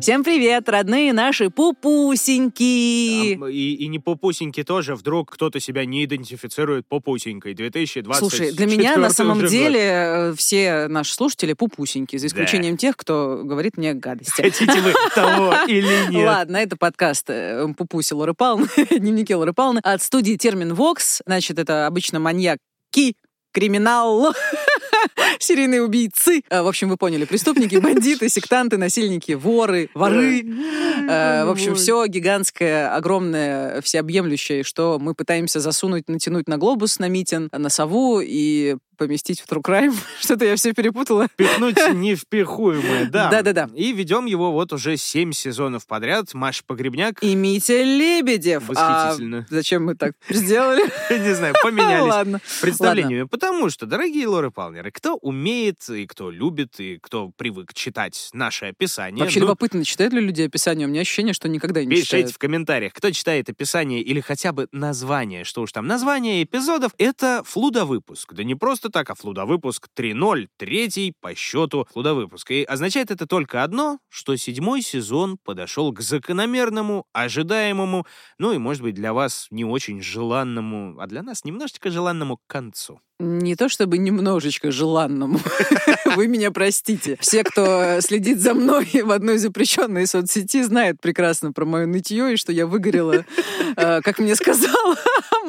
Всем привет, родные наши пупусеньки! И, и не пупусеньки тоже, вдруг кто-то себя не идентифицирует пупусенькой. 2020 Слушай, для меня на самом деле э, все наши слушатели пупусеньки, за исключением тех, кто говорит мне гадости. Хотите вы того или нет? Ладно, это подкаст э, Пупуси Лоры Павловны, дневники Лоры Павловны. От студии Термин Вокс. Значит, это обычно маньяк Ки, криминал, серийные убийцы. А, в общем, вы поняли, преступники, бандиты, сектанты, насильники, воры, воры. А, в общем, все гигантское, огромное, всеобъемлющее, что мы пытаемся засунуть, натянуть на глобус, на митин, на сову и поместить в True Crime. Что-то я все перепутала. Пихнуть невпихуемое, да. Да-да-да. И ведем его вот уже семь сезонов подряд. Маша Погребняк. И Митя Лебедев. Восхитительно. А зачем мы так сделали? Не знаю, поменялись Ладно. представлениями. Потому что, дорогие Лоры Палмеры, кто умеет, и кто любит, и кто привык читать наше описание... Вообще ну, любопытно, читают ли люди описание? У меня ощущение, что никогда не Пишите читают. в комментариях, кто читает описание или хотя бы название, что уж там, название эпизодов, это флудовыпуск. Да не просто так, а флудовыпуск 3.0, третий по счету флудовыпуск. И означает это только одно, что седьмой сезон подошел к закономерному, ожидаемому, ну и, может быть, для вас не очень желанному, а для нас немножечко желанному концу. Не то чтобы немножечко желанному. Вы меня простите. Все, кто следит за мной в одной запрещенной соцсети, знают прекрасно про мое нытье и что я выгорела, э, как мне сказала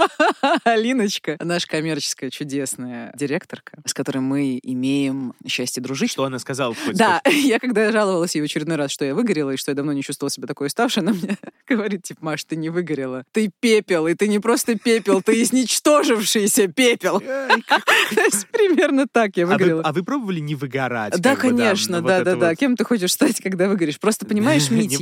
Алиночка, наша коммерческая чудесная директорка, с которой мы имеем счастье дружить. Что она сказала? Да, я когда жаловалась ей в очередной раз, что я выгорела и что я давно не чувствовала себя такой уставшей, она мне говорит, типа, Маш, ты не выгорела. Ты пепел, и ты не просто пепел, ты изничтожившийся пепел. Примерно так я А вы, выгорела. а вы пробовали не выгорать? Да, конечно, вот да, это да, да. вот? Кем ты хочешь стать, когда выгоришь? Просто понимаешь, Мить,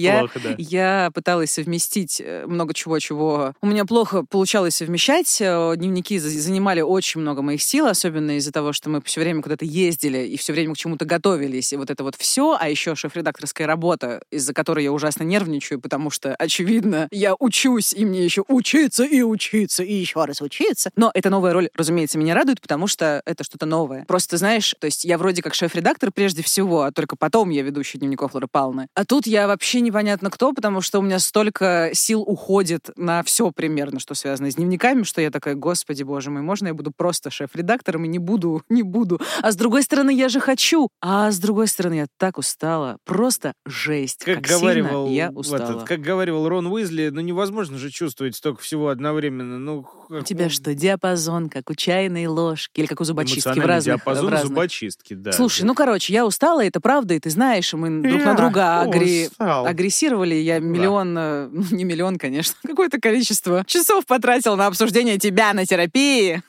я, пыталась совместить э, много чего, чего у меня плохо получалось совмещать. Э, Дневники за- занимали очень много моих сил, особенно из-за того, что мы все время куда-то ездили и все время к чему-то готовились. И вот это вот все, а еще шеф-редакторская работа, из-за которой я ужасно нервничаю, потому что, очевидно, я учусь, и мне еще учиться и учиться, и еще раз учиться. Но эта новая роль, разумеется, меня радует, потому что это что-то новое. Просто, знаешь, то есть я вроде как шеф-редактор прежде всего, а только потом я ведущий дневников Лоры Павловны. А тут я вообще непонятно кто, потому что у меня столько сил уходит на все примерно, что связано с дневниками, что я такая, господи, боже мой, можно я буду просто шеф-редактором и не буду, не буду. А с другой стороны, я же хочу. А с другой стороны, я так устала. Просто жесть. Как, Как, сильно я устала. этот, как говаривал Рон Уизли, ну невозможно же чувствовать столько всего одновременно. Ну, У тебя что, диапазон, как у чайной ложки, или как у зубочистки в разных, диапазон в разных. зубочистки, да. Слушай, ну, короче, я устала, это правда, и ты знаешь, мы друг на друга агри- устал. агрессировали. Я миллион, э, ну, не миллион, конечно, какое-то количество часов потратил на обсуждение тебя на терапии.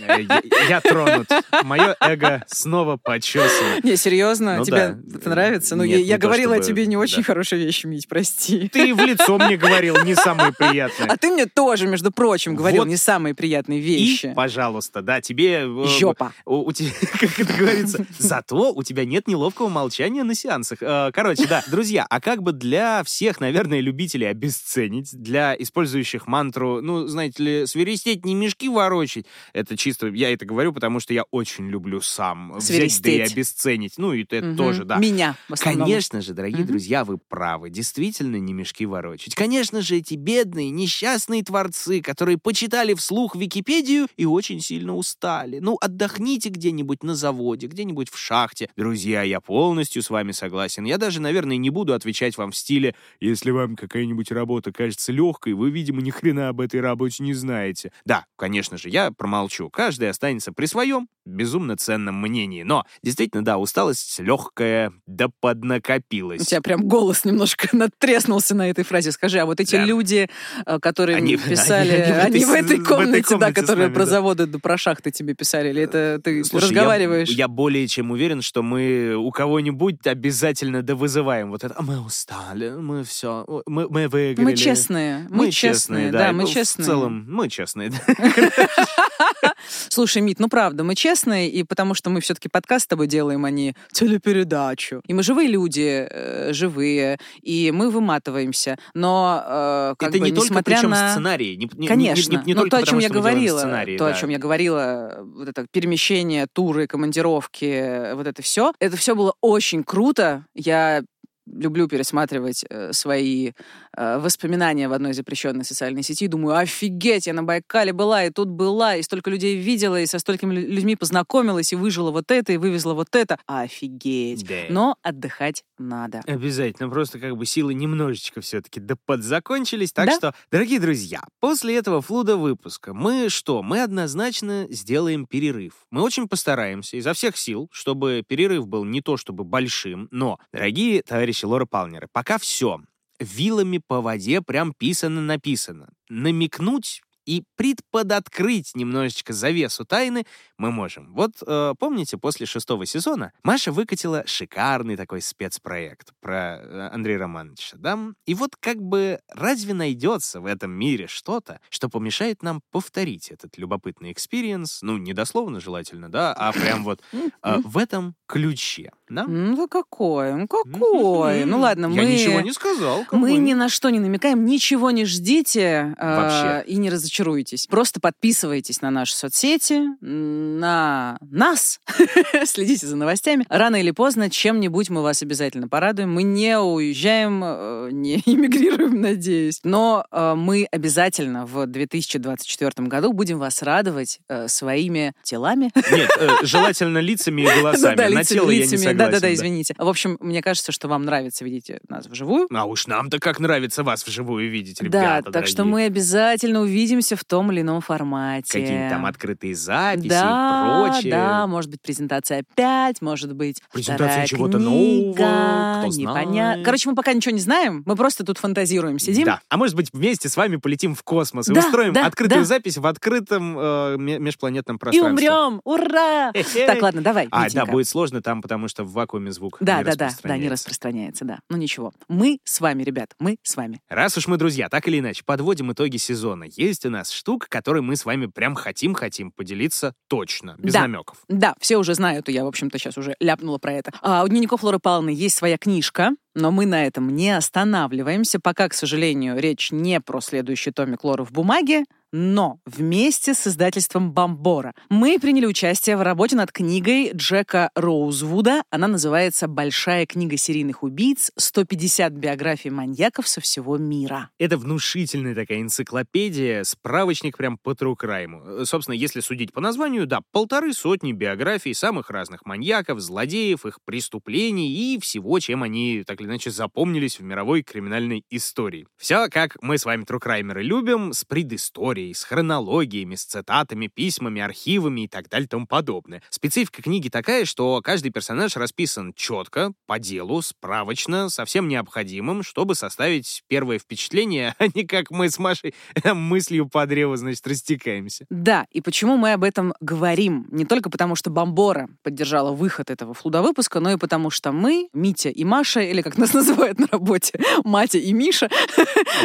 Э, Я, я тронут. Мое эго снова почесано. Не, серьезно, Ну тебе да. это нравится? Ну, Нет, я, я говорила чтобы- о тебе не очень да. хорошие вещи, Мить, прости. Ты в лицо мне говорил не самые приятные. А ты мне тоже, между прочим, говорил Вот. не самые приятные вещи. И, пожалуйста, да, тебе... э, Жопа. У, у тебя, как это говорится, зато у тебя нет неловкого молчания на сеансах. Э, Короче, да, друзья, а как бы для всех, наверное, любителей обесценить, для использующих мантру, ну, знаете ли, свиристеть, не мешки ворочать, это чисто, я это говорю, потому что я очень люблю сам взять да и обесценить. Ну, и это Мгм. тоже, да. Меня. Конечно же, дорогие Мгм. друзья, вы правы. Действительно, не мешки ворочать. Конечно же, эти бедные, несчастные творцы, которые почитали вслух Википедию и очень сильно устали. Ну, отдохните где-нибудь на заводе, где-нибудь в шахте. Друзья, я полностью с вами согласен. Я даже, наверное, не буду отвечать вам в стиле «Если вам какая-нибудь работа кажется легкой, вы, видимо, ни хрена об этой работе не знаете». Да, конечно же, я промолчу. Каждый останется при своем безумно ценном мнении. Но, действительно, да, усталость легкая, да поднакопилась. У тебя прям голос немножко надтреснулся на этой фразе. Скажи, а вот эти Да. люди, э, которые Они- писали, они- они в они этой в этой с- в комнате, этой да, комнате с которые нами, про да. заводы, да про шахты тебе писали, или это ты Слушай, я- разговариваешь? Я, более чем уверен, что мы у кого-нибудь обязательно довызываем вот это. «А Мы устали, мы все, мы, мы выиграли. Мы честные, мы, честные, да, мы ну, честные. В целом, мы честные. Слушай, Мит, ну правда, мы честные, и потому что мы все-таки подкаст с тобой делаем, а не телепередачу. И мы живые люди, э, живые, и мы выматываемся. Но э, как Это бы, не только причем на... сценарий. Не, не- Конечно. Не, не- не только то, о чем я говорила, сценарий, то, о да. чем я говорила, вот это перемещение, туры, командировки, вот это все, это все было очень круто. Я люблю пересматривать э, свои э, воспоминания в одной запрещенной социальной сети. Думаю, офигеть, я на Байкале была, и тут была, и столько людей видела, и со столькими лю- людьми познакомилась, и выжила вот это, и вывезла вот это. Офигеть. Да. Но отдыхать надо. Обязательно, просто как бы силы немножечко все-таки да подзакончились. Так Да. что, дорогие друзья, после этого флуда выпуска мы что? Мы однозначно сделаем перерыв. Мы очень постараемся изо всех сил, чтобы перерыв был не то чтобы большим, но, дорогие товарищи Лора Палнеры, пока все вилами по воде прям писано-написано. Намекнуть и предподоткрыть немножечко завесу тайны мы можем. Вот э, помните, после шестого сезона Маша выкатила шикарный такой спецпроект про э, Андрея Романовича, да? И вот как бы разве найдется в этом мире что-то, что помешает нам повторить этот любопытный experience, ну, не дословно желательно, да, а прям вот э, в этом ключе, да? Ну какой, ну какой. Ну ладно, мы... Я ничего не сказал. как Мы ни на что не намекаем, ничего не ждите э, Вообще. и не разочаруйтесь. Просто подписывайтесь на наши соцсети, на нас, следите за новостями. Рано или поздно чем-нибудь мы вас обязательно порадуем. Мы не уезжаем, э, не эмигрируем, надеюсь. Но э, мы обязательно в 2024 году будем вас радовать э, своими телами. Нет, э, желательно лицами и голосами. Да-да, На тело я не. Да-да-да, да. извините. В общем, мне кажется, что вам нравится видеть нас вживую. А уж нам-то как нравится вас вживую видеть, Да, ребята так что дорогие. мы обязательно увидимся в том или ином формате. Какие-нибудь там открытые записи да, и прочее. Да, может быть, презентация 5, может быть, Презентация чего-то нового, кто непонятно. Короче, мы пока ничего не знаем, мы просто тут фантазируем, сидим. Да. А может быть, вместе с вами полетим в космос и Да, устроим да, открытую да. запись в открытом э, ме- межпланетном И пространстве. умрем! Ура! Так, ладно, давай, А, да, будет сложно там, потому что в вакууме звук Да, не да, да, да, не распространяется. распространяется, да. Ну ничего. Мы с вами, ребят, мы с вами. Раз уж мы друзья, так или иначе, подводим итоги сезона. Есть у нас штука, которой мы с вами прям хотим-хотим поделиться точно, без Да. намеков. Да, все уже знают, и я, в общем-то, сейчас уже ляпнула про это. А у дневников Лоры Павловны есть своя книжка, но мы на этом не останавливаемся. Пока, к сожалению, речь не про следующий томик Лоры в бумаге, но вместе с издательством Бомбора мы приняли участие в работе над книгой Джека Роузвуда. Она называется «Большая книга серийных убийц. 150 биографий маньяков со всего мира». Это внушительная такая энциклопедия, справочник прям по crime. Э, Собственно, если судить по названию, да, полторы сотни биографий самых разных маньяков, злодеев, их преступлений и всего, чем они так или иначе запомнились в мировой криминальной истории. Все, как мы с вами трукраймеры любим, с предысторией, с хронологиями, с цитатами, письмами, архивами и так далее и тому подобное. Специфика книги такая, что каждый персонаж расписан четко, по делу, справочно, со всем необходимым, чтобы составить первое впечатление, а не как мы с Машей мыслью по древу, значит, растекаемся. Да, и почему мы об этом говорим? Не только потому, что Бомбора поддержала выход этого флуда-выпуска, но и потому, что мы, Митя и Маша, или как нас называют на работе, Матя и Миша,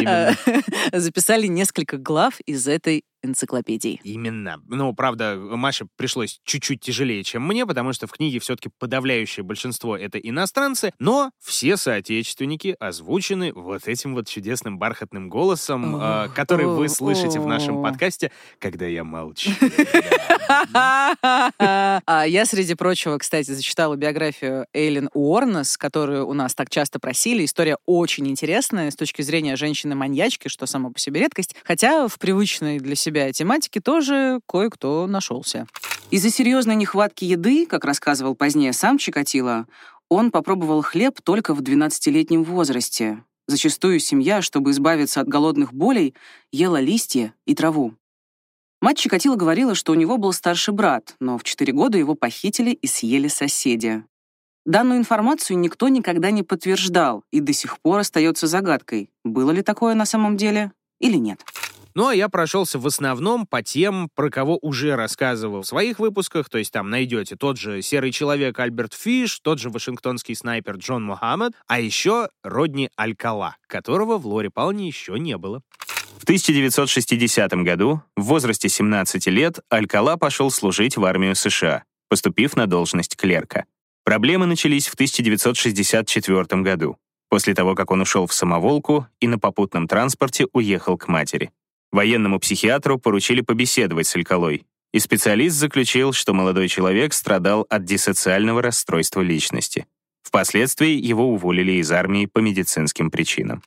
записали несколько глав из этой энциклопедии. Именно. Ну, правда, Маше пришлось чуть-чуть тяжелее, чем мне, потому что в книге все-таки подавляющее большинство — это иностранцы, но все соотечественники озвучены вот этим вот чудесным бархатным голосом, О, э, который о, вы слышите в нашем подкасте, когда я молчу. А я, среди прочего, кстати, зачитала биографию Эйлин Уорнес, которую у нас так часто просили. История очень интересная с точки зрения женщины-маньячки, что само по себе редкость. Хотя в привычной для себя тематике тоже кое-кто нашелся. Из-за серьезной нехватки еды, как рассказывал позднее сам Чикатило, он попробовал хлеб только в 12-летнем возрасте. Зачастую семья, чтобы избавиться от голодных болей, ела листья и траву. Мать Чикатило говорила, что у него был старший брат, но в 4 года его похитили и съели соседи. Данную информацию никто никогда не подтверждал и до сих пор остается загадкой, было ли такое на самом деле или нет. Ну, а я прошелся в основном по тем, про кого уже рассказывал в своих выпусках, то есть там найдете тот же серый человек Альберт Фиш, тот же вашингтонский снайпер Джон Мухаммед, а еще Родни Алькала, которого в Лоре Палне еще не было. В 1960 году, в возрасте 17 лет, Алькала пошел служить в армию США, поступив на должность клерка. Проблемы начались в 1964 году, после того, как он ушел в самоволку и на попутном транспорте уехал к матери. Военному психиатру поручили побеседовать с Алькалой, и специалист заключил, что молодой человек страдал от диссоциального расстройства личности. Впоследствии его уволили из армии по медицинским причинам.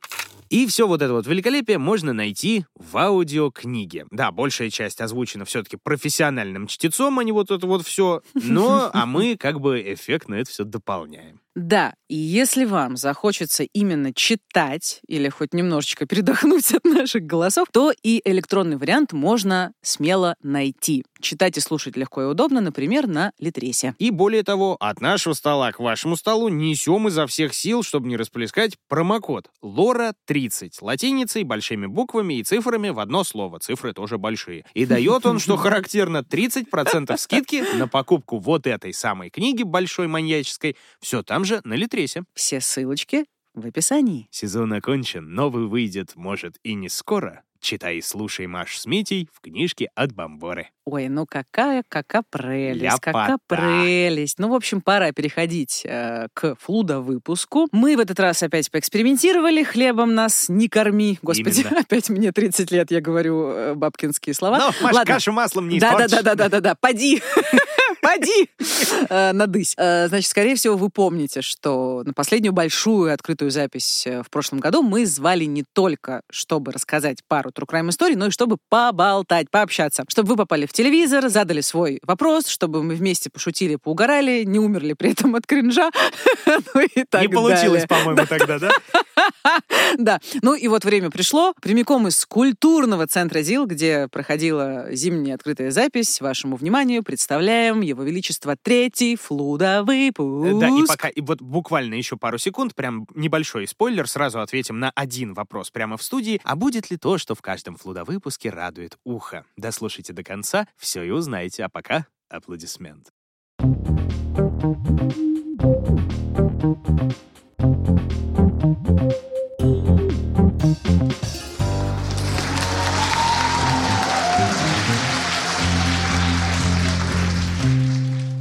И все вот это вот великолепие можно найти в аудиокниге. Да, большая часть озвучена все-таки профессиональным чтецом, а не вот это вот все. Но, а мы как бы эффектно это все дополняем. Да, и если вам захочется именно читать или хоть немножечко передохнуть от наших голосов, то и электронный вариант можно смело найти. Читать и слушать легко и удобно, например, на Литресе. И более того, от нашего стола к вашему столу несем изо всех сил, чтобы не расплескать промокод LORA30 латиницей, большими буквами и цифрами в одно слово. Цифры тоже большие. И дает он, что характерно, 30% скидки на покупку вот этой самой книги большой маньяческой. Все там же на Литресе. Все ссылочки в описании. Сезон окончен, новый выйдет, может, и не скоро. Читай и слушай Маш с Митей в книжке от Бомборы. Ой, ну какая, какая прелесть, Ляпота. какая прелесть. Ну, в общем, пора переходить э, к флуда-выпуску. Мы в этот раз опять поэкспериментировали, хлебом нас не корми. Господи, Именно. опять мне 30 лет, я говорю э, бабкинские слова. Ну, Маш, Ладно. кашу маслом не да, да, да, да, да, да, да, поди, поди, Э, надысь. Э, Значит, скорее всего, вы помните, что на последнюю большую открытую запись э, в прошлом году мы звали не только, чтобы рассказать пару true crime историй, но и чтобы поболтать, пообщаться, чтобы вы попали в телевизор, задали свой вопрос, чтобы мы вместе пошутили, поугорали, не умерли при этом от кринжа, ну и так Не получилось, по-моему, тогда, да? Да. Ну и вот время пришло. Прямиком из культурного центра ЗИЛ, где проходила зимняя открытая запись, вашему вниманию представляем Его Величество Третий флудовый выпуск. Да, и пока, и вот буквально еще пару секунд, прям небольшой спойлер, сразу ответим на один вопрос прямо в студии. А будет ли то, что в каждом флудовыпуске радует ухо? Дослушайте до конца, все и узнаете. А пока аплодисмент.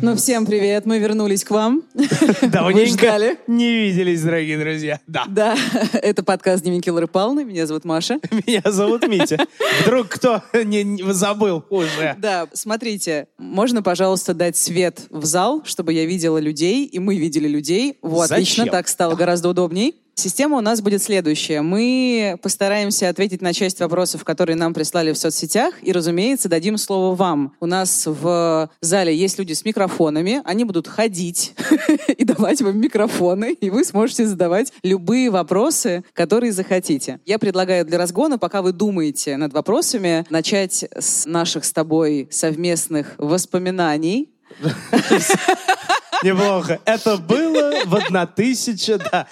Ну, всем привет, мы вернулись к вам. Давненько не виделись, дорогие друзья. Да. Да, это подкаст «Дневники Лоры Павловны». Меня зовут Маша. Меня зовут Митя. Вдруг кто не, не забыл уже. Да, смотрите, можно, пожалуйста, дать свет в зал, чтобы я видела людей, и мы видели людей. Вот, Зачем? отлично, так стало гораздо удобней. Система у нас будет следующая. Мы постараемся ответить на часть вопросов, которые нам прислали в соцсетях, и, разумеется, дадим слово вам. У нас в зале есть люди с микрофонами, они будут ходить и давать вам микрофоны, и вы сможете задавать любые вопросы, которые захотите. Я предлагаю для разгона, пока вы думаете над вопросами, начать с наших с тобой совместных воспоминаний. Неплохо. Это было в 1000, да.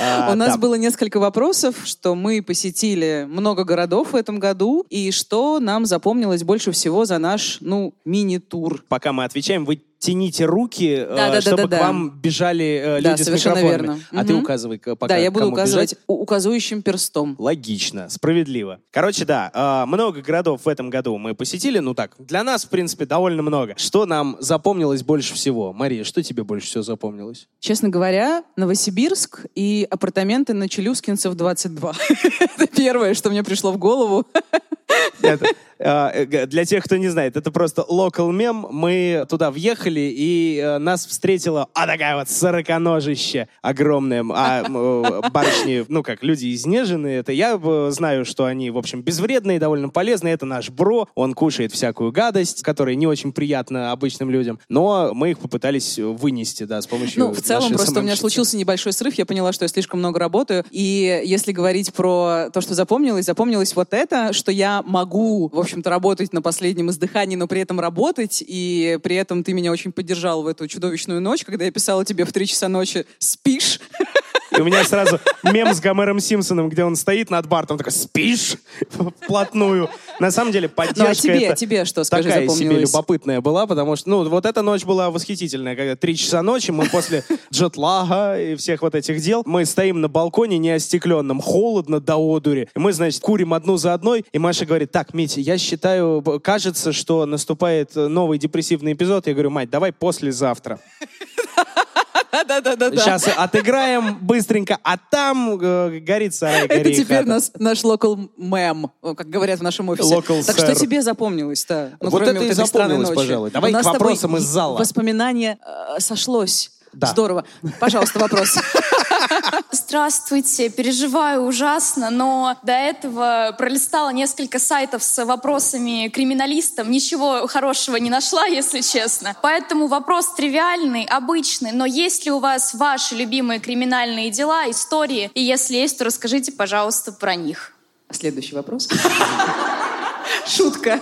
А, У нас да. было несколько вопросов, что мы посетили много городов в этом году, и что нам запомнилось больше всего за наш, ну, мини-тур. Пока мы отвечаем, вы тяните руки, э, Да-да-да-да-да. чтобы к вам бежали э, Да, люди с совершенно микрофонами. верно. А ты Мгм. указывай, пока да, я буду указывать бежать. у- указующим перстом. Логично, справедливо. Короче, да, э, много городов в этом году мы посетили. Ну так, для нас, в принципе, довольно много. Что нам запомнилось больше всего? Мария, что тебе больше всего запомнилось? Честно говоря, Новосибирск и апартаменты на Челюскинцев 22. Это первое, что мне пришло в голову. Это, э, для тех, кто не знает, это просто локал мем. Мы туда въехали, и э, нас встретила а такая вот сороконожище огромное. А э, барышни, ну как, люди изнеженные. Это я знаю, что они, в общем, безвредные, довольно полезные. Это наш бро. Он кушает всякую гадость, которая не очень приятна обычным людям. Но мы их попытались вынести, да, с помощью Ну, в целом, просто у меня случился небольшой срыв. Я поняла, что я слишком много работаю. И если говорить про то, что запомнилось, запомнилось вот это, что я могу, в общем-то, работать на последнем издыхании, но при этом работать. И при этом ты меня очень поддержал в эту чудовищную ночь, когда я писала тебе в три часа ночи «Спишь?» И у меня сразу мем с Гомером Симпсоном, где он стоит над бартом, такой, спишь? Вплотную. На самом деле, поддержка Ну, а тебе, это тебе что, скажи, такая себе любопытная была, потому что, ну, вот эта ночь была восхитительная, когда три часа ночи, мы после джетлага и всех вот этих дел, мы стоим на балконе неостекленном, холодно до одури, и мы, значит, курим одну за одной, и Маша говорит, так, Митя, я считаю, кажется, что наступает новый депрессивный эпизод. Я говорю, мать, давай послезавтра. Да-да-да. Сейчас отыграем быстренько, а там э, горит сарай, Это гори теперь хата. нас, наш local мем, как говорят в нашем офисе. Local так sir. что тебе запомнилось-то? Ну, Вот кроме это и этой странной запомнилось, ночи. пожалуй. Давай У нас к с тобой вопросам из зала. Воспоминание э, сошлось. Да. Здорово. Пожалуйста, вопрос. Здравствуйте, переживаю ужасно, но до этого пролистала несколько сайтов с вопросами криминалистов, ничего хорошего не нашла, если честно. Поэтому вопрос тривиальный, обычный, но есть ли у вас ваши любимые криминальные дела, истории? И если есть, то расскажите, пожалуйста, про них. Следующий вопрос. Шутка.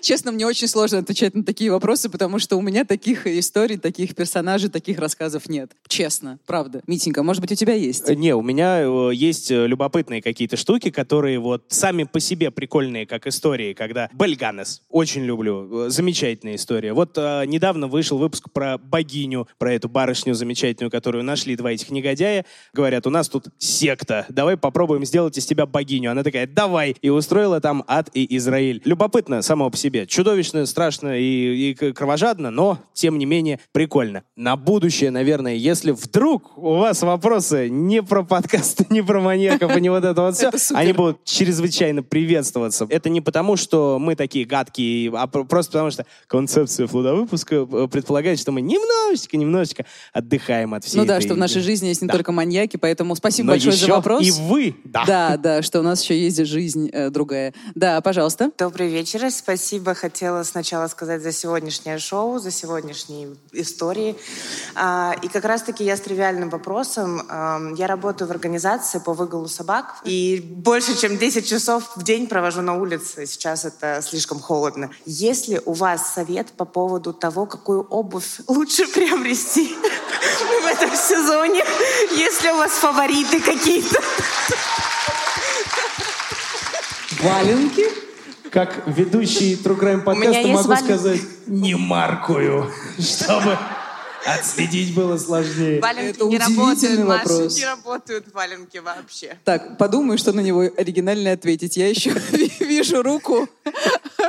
Честно, мне очень сложно отвечать на такие вопросы, потому что у меня таких историй, таких персонажей, таких рассказов нет. Честно, правда. Митенька, может быть, у тебя есть? Не, у меня э, есть э, любопытные какие-то штуки, которые вот сами по себе прикольные, как истории, когда Бельганес, очень люблю, э, замечательная история. Вот э, недавно вышел выпуск про богиню, про эту барышню замечательную, которую нашли два этих негодяя. Говорят, у нас тут секта, давай попробуем сделать из тебя богиню. Она такая, давай, и устроила там ад и Израиль. Любопытно само по себе, чудовищно, страшно и, и кровожадно, но, тем не менее, прикольно. На будущее, наверное, если вдруг у вас вопросы не про подкасты, не про маньяков и не вот это вот все, они будут чрезвычайно приветствоваться. Это не потому, что мы такие гадкие, а про- просто потому, что концепция флуда выпуска э, предполагает, что мы немножечко, немножечко отдыхаем от всей Ну да, что в нашей жизни есть не только маньяки, поэтому спасибо большое за вопрос. и вы, да. Да, да, что у нас еще есть жизнь э, другая. Да, пожалуйста. Добрый вечер. Спасибо. Хотела сначала сказать за сегодняшнее шоу, за сегодняшние истории. А, И как раз-таки я с тривиальным вопросом. Я работаю в организации по выгулу собак. И больше, чем 10 часов в день провожу на улице. Сейчас это слишком холодно. Есть ли у вас совет по поводу того, какую обувь лучше приобрести в этом сезоне? Есть ли у вас фавориты какие-то? Валенки. Как ведущий True Crime подкаста могу валик. сказать, не маркую, чтобы отследить было сложнее. Валенки Это не удивительный работают, Маша, вопрос. не работают валенки вообще. Так, подумаю, что на него оригинально ответить. Я еще вижу руку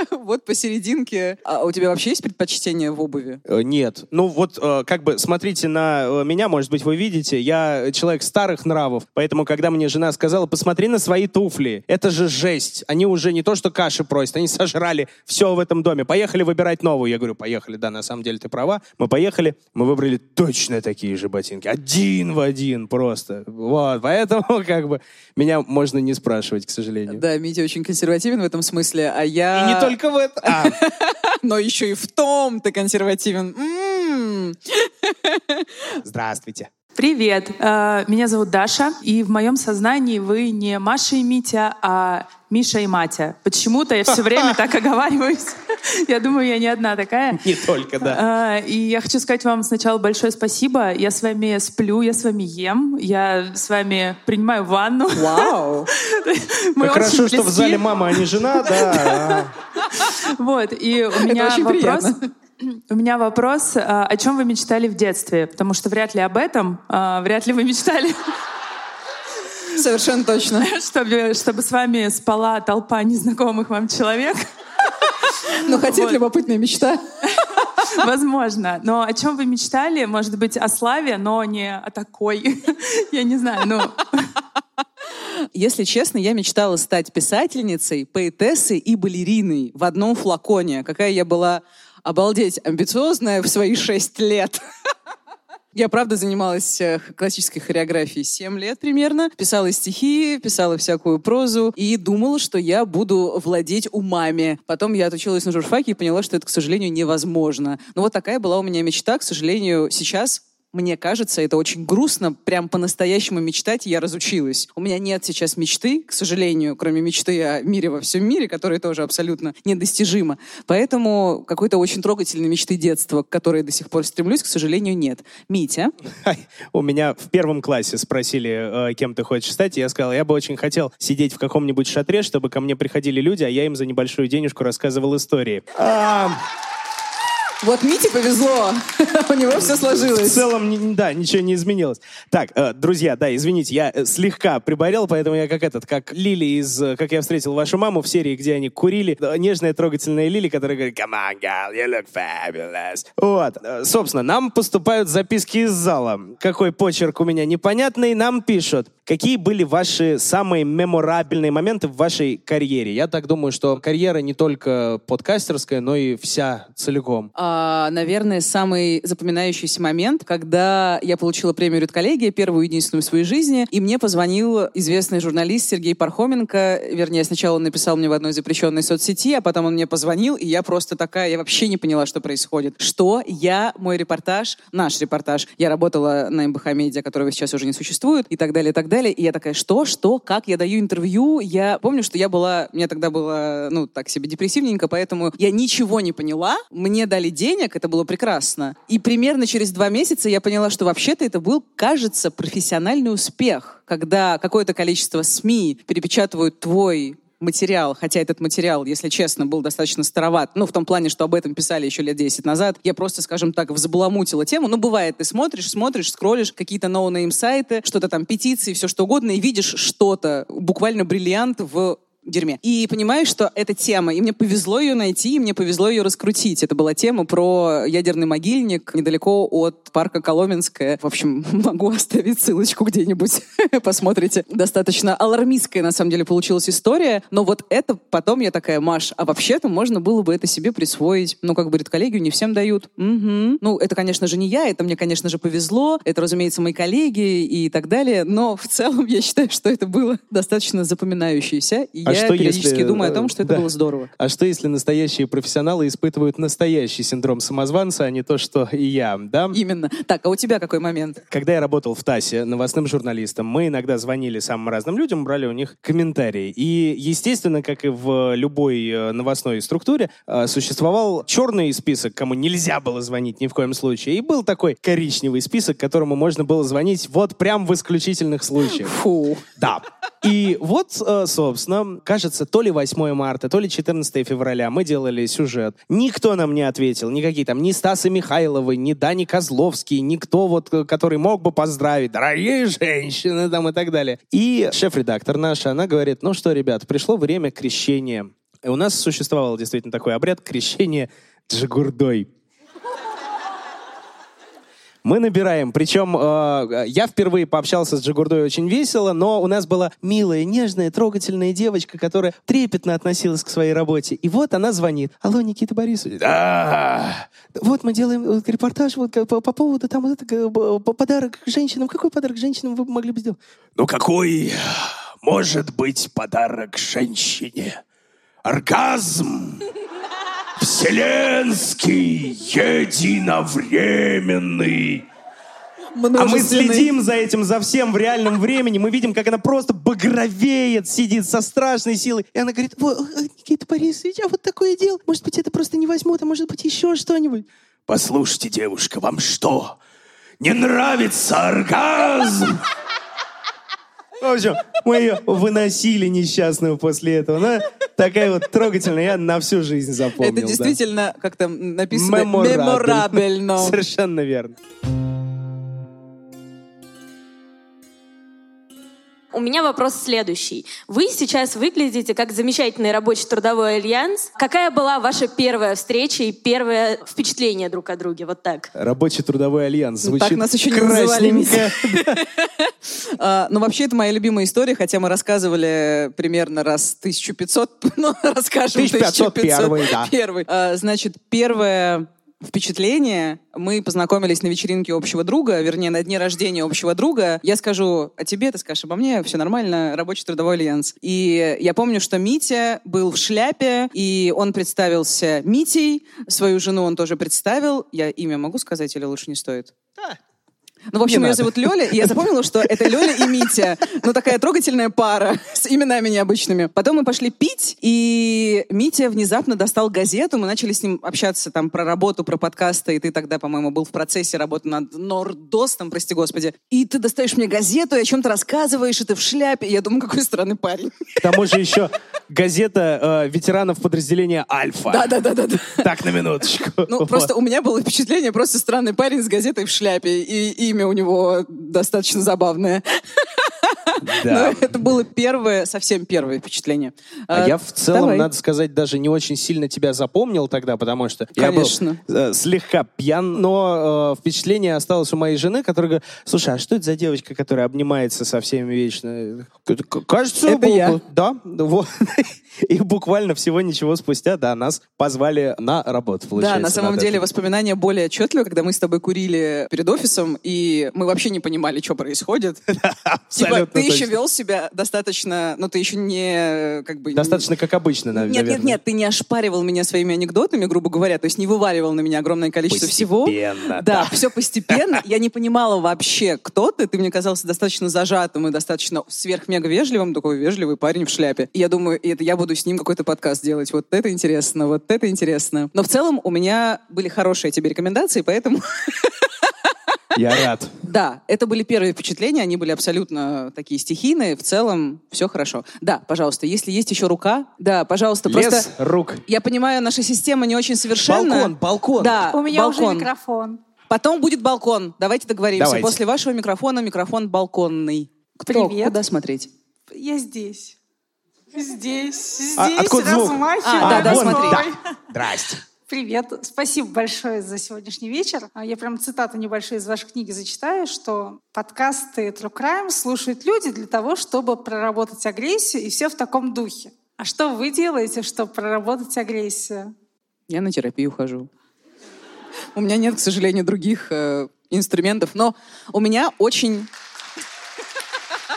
вот посерединке. А у тебя вообще есть предпочтение в обуви? Э, Нет. Ну вот, э, как бы, смотрите на э, меня, может быть, вы видите, я человек старых нравов, поэтому, когда мне жена сказала, посмотри на свои туфли, это же жесть. Они уже не то, что каши просят, они сожрали все в этом доме. Поехали выбирать новую. Я говорю, поехали, да, на самом деле ты права. Мы поехали, мы выбрали точно такие же ботинки. Один в один просто. Вот, поэтому, как бы, меня можно не спрашивать, к сожалению. Да, Митя очень консервативен в этом смысле, а я... И не только в этом. А, Но еще и в том ты консервативен. М. здравствуйте. Привет, э, меня зовут Даша, и в моем сознании вы не Маша и Митя, а Миша и Матя. Почему-то я все время так оговариваюсь. Я думаю, я не одна такая. Не только, да. Э, И я хочу сказать вам сначала большое спасибо. Я с вами сплю, я с вами ем, я с вами принимаю ванну. Вау. Мы Как хорошо, что в близки. зале мама, а не жена, да. Вот, и у меня вопрос... У меня вопрос, а, о чем вы мечтали в детстве? Потому что вряд ли об этом, а, вряд ли вы мечтали, Совершенно точно. чтобы, чтобы с вами спала толпа незнакомых вам человек. Но хотя Вот. любопытная мечта. Возможно. Но о чем вы мечтали? Может быть, о славе, но не о такой. Я не знаю, ну... Если честно, я мечтала стать писательницей, поэтессой и балериной в одном флаконе. Какая я была, обалдеть, амбициозная в свои шесть лет. Я, правда, занималась э, классической хореографией 7 лет примерно. Писала стихи, писала всякую прозу и думала, что я буду владеть умами. Потом я отучилась на журфаке и поняла, что это, к сожалению, невозможно. Но вот такая была у меня мечта. К сожалению, сейчас мне кажется, это очень грустно, прям по-настоящему мечтать я разучилась. У меня нет сейчас мечты, к сожалению, кроме мечты о мире во всем мире, которая тоже абсолютно недостижима. Поэтому какой-то очень трогательной мечты детства, к которой до сих пор стремлюсь, к сожалению, нет. Митя? У меня в первом классе спросили, э, кем ты хочешь стать, и я сказал, я бы очень хотел сидеть в каком-нибудь шатре, чтобы ко мне приходили люди, а я им за небольшую денежку рассказывал истории. Вот Мите повезло. У него все В сложилось. целом, ни- да, ничего не изменилось. Так, э, друзья, да, извините, я э, слегка приборел, поэтому я как этот, как Лили из э, «Как я встретил вашу маму» в серии, где они курили. Нежная, трогательная Лили, которая говорит «Come on, girl, you look fabulous». Вот. Собственно, нам поступают записки из зала. Какой почерк у меня непонятный. Нам пишут, какие были ваши самые меморабельные моменты в вашей карьере. Я так думаю, что карьера не только подкастерская, но и вся целиком. А, наверное, самый запоминающийся момент, когда я получила премию «Редколлегия», первую единственную в своей жизни, и мне позвонил известный журналист Сергей Пархоменко. Вернее, сначала он написал мне в одной запрещенной соцсети, а потом он мне позвонил, и я просто такая, я вообще не поняла, что происходит. Что я, мой репортаж, наш репортаж, я работала на МБХ Медиа, которого сейчас уже не существует, и так далее, и так далее. И я такая, что, что, как, я даю интервью. Я помню, что я была, мне тогда было, ну, так себе депрессивненько, поэтому я ничего не поняла. Мне дали денег, это было прекрасно. И примерно через два месяца я поняла, что вообще-то это был, кажется, профессиональный успех, когда какое-то количество СМИ перепечатывают твой материал, хотя этот материал, если честно, был достаточно староват, ну, в том плане, что об этом писали еще лет 10 назад, я просто, скажем так, взбаламутила тему. Ну, бывает, ты смотришь, смотришь, скроллишь какие-то no-name сайты, что-то там, петиции, все что угодно, и видишь что-то, буквально бриллиант в дерьме. И понимаешь, что эта тема, и мне повезло ее найти, и мне повезло ее раскрутить. Это была тема про ядерный могильник недалеко от парка Коломенская. В общем, могу оставить ссылочку где-нибудь. Посмотрите. Достаточно алармистская, на самом деле, получилась история. Но вот это потом я такая, Маш, а вообще-то можно было бы это себе присвоить. Ну, как бы редколлегию не всем дают. Мгм. Ну, это, конечно же, не я, это мне, конечно же, повезло. Это, разумеется, мои коллеги и так далее. Но в целом я считаю, что это было достаточно запоминающееся. И А я что, периодически если, думаю о том, что это да. было здорово. А что, если настоящие профессионалы испытывают настоящий синдром самозванца, а не то, что и я, да? Именно. Так, а у тебя какой момент? Когда я работал в ТАССе новостным журналистом, мы иногда звонили самым разным людям, брали у них комментарии. И, естественно, как и в любой э, новостной структуре, э, существовал черный список, кому нельзя было звонить ни в коем случае. И был такой коричневый список, которому можно было звонить вот прям в исключительных случаях. Фу. Да. И вот, э, собственно, кажется, то ли 8 марта, то ли 14 февраля мы делали сюжет. Никто нам не ответил. Никакие там ни Стасы Михайловы, ни Дани Козловский, никто вот, э, который мог бы поздравить. Дорогие женщины там и так далее. И шеф-редактор наша, она говорит, ну что, ребят, пришло время крещения. И у нас существовал действительно такой обряд крещения джигурдой. Мы набираем, причем э, я впервые пообщался с Джигурдой очень весело, но у нас была милая, нежная, трогательная девочка, которая трепетно относилась к своей работе. И вот она звонит. Алло, Никита Борисович. Да. Вот мы делаем э, репортаж вот, как по, по поводу там это, э, подарок женщинам. Какой подарок женщинам вы могли бы сделать? Ну какой может быть подарок женщине? Оргазм! Вселенский, единовременный. А мы следим за этим, за всем в реальном времени. Мы видим, как она просто багровеет, сидит со страшной силой. И она говорит, «Во, э, Никита Борисович, а вот такое дело. Может быть, это просто не возьмут, а может быть, еще что-нибудь. Послушайте, девушка, вам что, не нравится оргазм? В общем, мы ее выносили несчастную после этого. Она такая вот трогательная, я на всю жизнь запомнил. Это да. действительно, как там написано, Меморабель. меморабельно. Совершенно верно. У меня вопрос следующий. Вы сейчас выглядите как замечательный рабочий трудовой альянс. Какая была ваша первая встреча и первое впечатление друг о друге? Вот так. Рабочий трудовой альянс. Ну, Звучит так нас еще не называли, красненько. А, Ну, вообще, это моя любимая история, хотя мы рассказывали примерно раз 1500, ну, расскажем 1501, да. 1501. А, Значит, первое впечатление. Мы познакомились на вечеринке общего друга, вернее, на дне рождения общего друга. Я скажу о тебе, ты скажешь обо мне, все нормально, рабочий трудовой альянс. И я помню, что Митя был в шляпе, и он представился Митей, свою жену он тоже представил. Я имя могу сказать или лучше не стоит? Ну, в общем, Не ее надо. зовут Лёля, и я запомнила, что это Лёля и Митя. Ну, такая трогательная пара с именами необычными. Потом мы пошли пить, и Митя внезапно достал газету, мы начали с ним общаться там про работу, про подкасты, и ты тогда, по-моему, был в процессе работы над Нордостом, прости господи. И ты достаешь мне газету, и о чем-то рассказываешь, и ты в шляпе. И я думаю, какой странный парень. К тому же еще газета э, ветеранов подразделения «Альфа». Да-да-да-да. Так, на минуточку. Ну, Вот. просто у меня было впечатление, просто странный парень с газетой в шляпе, и имя у него достаточно забавное. Да. Это было первое, совсем первое впечатление. А А, я в целом, давай. надо сказать, даже не очень сильно тебя запомнил тогда, потому что я Конечно. был э, слегка пьян, но э, впечатление осталось у моей жены, которая говорит, слушай, а что это за девочка, которая обнимается со всеми вечно? К- Кажется, Это был- я. Да, вот. И буквально всего ничего спустя, да, нас позвали на работу, Да, получается. на самом деле этим. воспоминания более отчетливы, когда мы с тобой курили перед офисом, и мы вообще не понимали, что происходит. Типа, Абсолютно ты еще вел себя достаточно, ну ты еще не как бы... Достаточно как обычно, нав- Нет, наверное. нет, нет, ты не ошпаривал меня своими анекдотами, грубо говоря, то есть не вываливал на меня огромное количество всего. Постепенно, Да, да. все постепенно. Я не понимала вообще, кто ты. Ты мне казался достаточно зажатым и достаточно сверхмега вежливым, такой вежливый парень в шляпе. И я думаю, это я буду с ним какой-то подкаст делать. Вот это интересно, вот это интересно. Но в целом у меня были хорошие тебе рекомендации, поэтому Я рад. да, это были первые впечатления, они были абсолютно такие стихийные. В целом все хорошо. Да, пожалуйста, если есть еще рука, да, пожалуйста, Лес просто рук. я понимаю, наша система не очень совершенна. Балкон, балкон. Да, У меня уже балкон. микрофон. Потом будет балкон. Давайте договоримся. Давайте. После вашего микрофона микрофон балконный. Кто? Привет. Куда смотреть? Я здесь. Здесь, здесь, А откуда звук? размахиваю А, да, да, смотри. Здрасте. Привет. Спасибо большое за сегодняшний вечер. А Я прям цитату небольшую из вашей книги зачитаю, что подкасты True Crime слушают люди для того, чтобы проработать агрессию, и все в таком духе. А что вы делаете, чтобы проработать агрессию? Я на терапию хожу. У меня нет, к сожалению, других э, инструментов, но у меня очень...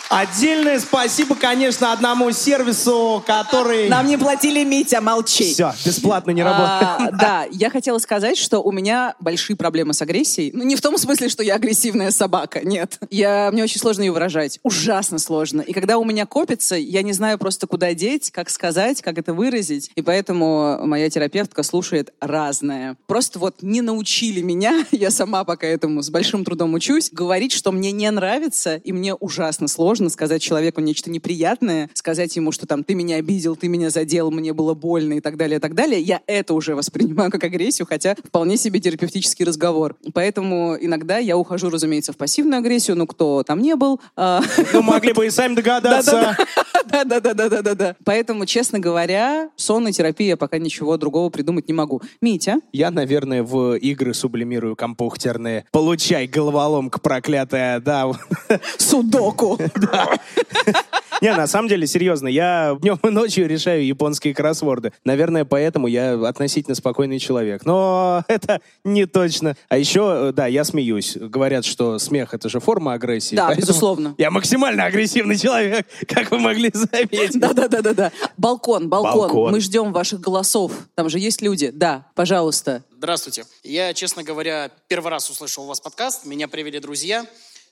Отдельное спасибо, конечно, одному сервису, который... Нам не платили, Митя, молчи. Все, бесплатно не работает. А, да, я хотела сказать, что у меня большие проблемы с агрессией. Ну, не в том смысле, что я агрессивная собака, нет. Я, мне очень сложно ее выражать. Ужасно сложно. И когда у меня копится, я не знаю просто, куда деть, как сказать, как это выразить. И поэтому моя терапевтка слушает разное. Просто вот не научили меня, я сама пока этому с большим трудом учусь, говорить, что мне не нравится, и мне ужасно сложно сказать человеку нечто неприятное, сказать ему, что там ты меня обидел, ты меня задел, мне было больно и так далее, и так далее. Я это уже воспринимаю как агрессию, хотя вполне себе терапевтический разговор. Поэтому иногда я ухожу, разумеется, в пассивную агрессию, ну кто там не был. а, Ну, могли бы и сами догадаться. Да-да-да-да-да-да. Поэтому, честно говоря, сонной терапии я пока ничего другого придумать не могу. Митя? Я, наверное, в игры сублимирую компьютерные. Получай, головоломка проклятая, да. Судоку. Не, на самом деле, серьезно, я днем и ночью решаю японские кроссворды. Наверное, поэтому я относительно спокойный человек. Но это не точно. А еще, э, да, я смеюсь. Говорят, что смех — это же форма агрессии. Да, безусловно. Я максимально агрессивный человек, как вы могли заметить. Да-да-да-да-да. Балкон, балкон. Балкон. Мы ждем ваших голосов. Там же есть люди. Да, пожалуйста. Здравствуйте. Я, честно говоря, первый раз услышал у вас подкаст. Меня привели друзья.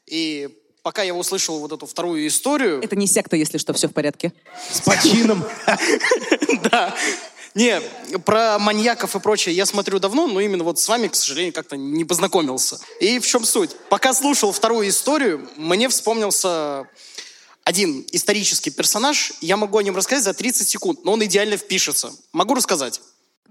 И пока я услышал вот эту вторую историю... Это не секта, если что, все в порядке. С почином. Да. Не, про маньяков и прочее я смотрю давно, но именно вот с вами, к сожалению, как-то не познакомился. И в чем суть? Пока слушал вторую историю, мне вспомнился один исторический персонаж. Я могу о нем рассказать за 30 секунд, но он идеально впишется. Могу рассказать?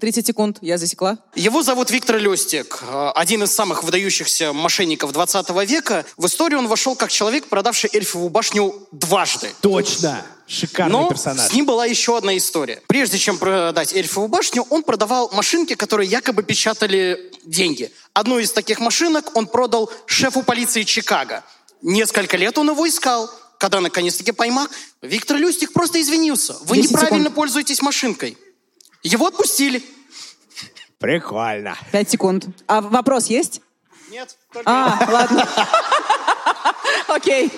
30 секунд, я засекла. Его зовут Виктор Лестик, э, один из самых выдающихся мошенников 20 века. В историю он вошел как человек, продавший эльфову башню дважды. Точно. Шикарный Но персонаж. с ним была еще одна история. Прежде чем продать эльфову башню, он продавал машинки, которые якобы печатали деньги. Одну из таких машинок он продал шефу полиции Чикаго. Несколько лет он его искал. Когда наконец-таки поймал, Виктор Люстик просто извинился. Вы 10 неправильно секунд. пользуетесь машинкой. Его отпустили. Прикольно. 5 секунд. А вопрос есть? Нет, только А, ладно. Окей.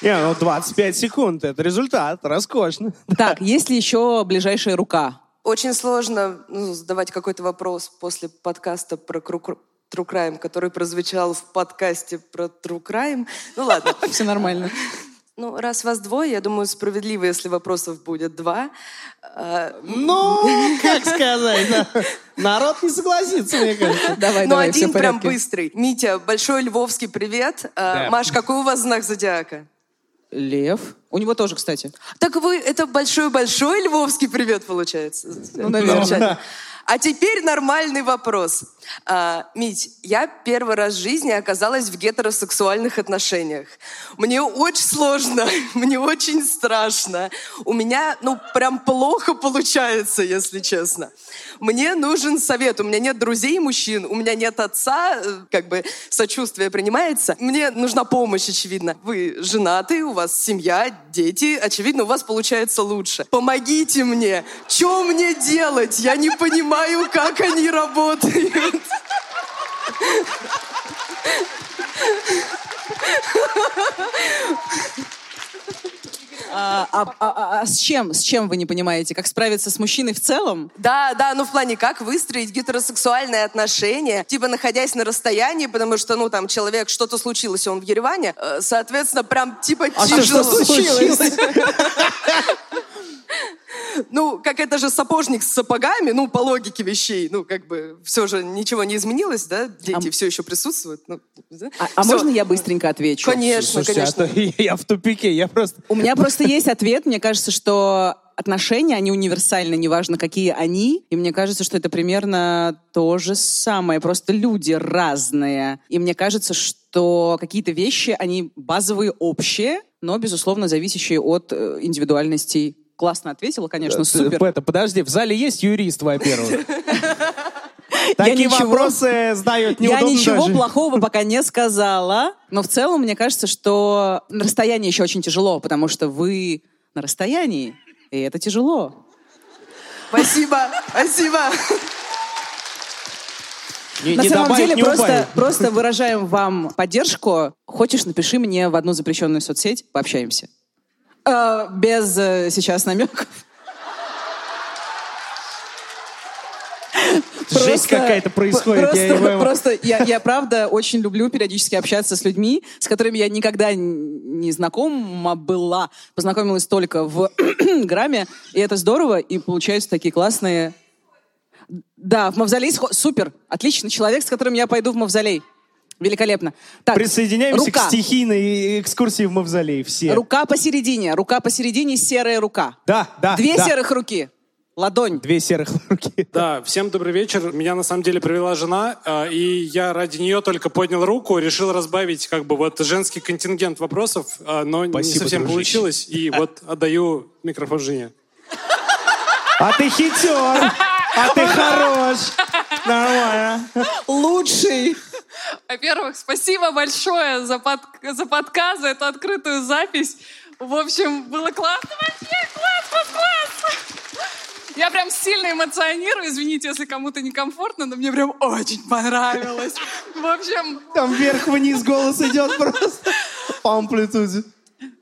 Не, ну 25 секунд, это результат, роскошно. Так, есть ли еще ближайшая рука? Очень сложно ну, задавать какой-то вопрос после подкаста про, True Crime, который прозвучал в подкасте про True Crime. Ну ладно. Все нормально. Ну, раз вас двое, я думаю, справедливо, если вопросов будет два. А, Ну, как сказать, да. народ не согласится, мне кажется. Давай, Ну, давай, все один прям быстрый. Митя, большой львовский привет. А, Да. Маш, какой у вас знак зодиака? Лев. У него тоже, кстати. Так вы, это большой-большой львовский привет, получается. Ну, наверное. А теперь нормальный вопрос. А, Мить, я первый раз в жизни оказалась в гетеросексуальных отношениях. Мне очень сложно, мне очень страшно. У меня, ну, прям плохо получается, если честно. Мне нужен совет. У меня нет друзей мужчин, у меня нет отца, э, как бы сочувствие принимается. Мне нужна помощь, очевидно. Вы женаты, у вас семья, дети, очевидно, у вас получается лучше. Помогите мне. Что мне делать? Я не понимаю, как они работают. А, а- а- а с чем? С чем вы не понимаете? Как справиться с мужчиной в целом? Да, да, ну в плане, как выстроить гетеросексуальные отношения, типа находясь на расстоянии, потому что, ну, там, человек, что-то случилось, он в Ереване, э, соответственно, прям, типа, А что, тяжело. что случилось? Ну, как это же сапожник с сапогами, ну, по логике вещей, ну, как бы, все же ничего не изменилось, да, дети все еще присутствуют. Ну, да? А, а можно я быстренько отвечу? Конечно, Слушайте, а конечно. то я в тупике, я просто... У меня просто есть ответ. Мне кажется, что отношения, они универсальны, неважно, какие они. И мне кажется, что это примерно то же самое. Просто люди разные. И мне кажется, что какие-то вещи, они базовые, общие, но, безусловно, зависящие от э, индивидуальностей. Классно ответила, конечно, супер. Это, подожди, в зале есть юрист, во-первых. Я Такие ничего- вопросы задают Я неудобно ничего даже. плохого пока не сказала. Но в целом, мне кажется, что на расстоянии еще очень тяжело, потому что вы на расстоянии, и это тяжело. Спасибо, спасибо. Не, На не самом добавить, деле не просто, убавить. просто выражаем вам поддержку. Хочешь, напиши мне в одну запрещенную соцсеть, пообщаемся. Э, без э, сейчас намеков. Жесть какая-то происходит, я не Просто, просто я, я правда очень люблю периодически общаться с людьми, с которыми я никогда не знакома была. Познакомилась только в грамме, и это здорово, и получаются такие классные... Да, в мавзолей супер, отличный человек, с которым я пойду в мавзолей. Великолепно. Так, Присоединяемся рука. к стихийной экскурсии в мавзолей. Все. Рука посередине, рука посередине, серая рука. Да, да, Две да. серых руки. Ладонь. Две серых руки. Да, всем добрый вечер. Меня на самом деле привела жена, э, и я ради нее только поднял руку, решил разбавить как бы вот женский контингент вопросов, э, но не Спасибо, совсем дружище. получилось, и вот отдаю микрофон жене. А ты хитер! А ты хорош! Нормально. Лучший. Во-первых, спасибо большое за, под... за подкаст, за эту открытую запись. В общем, было классно вообще. Класс, класс, класс. Я прям сильно эмоционирую. Извините, если кому-то некомфортно, но мне прям очень понравилось. В общем, Там вверх-вниз голос идет просто по амплитуде.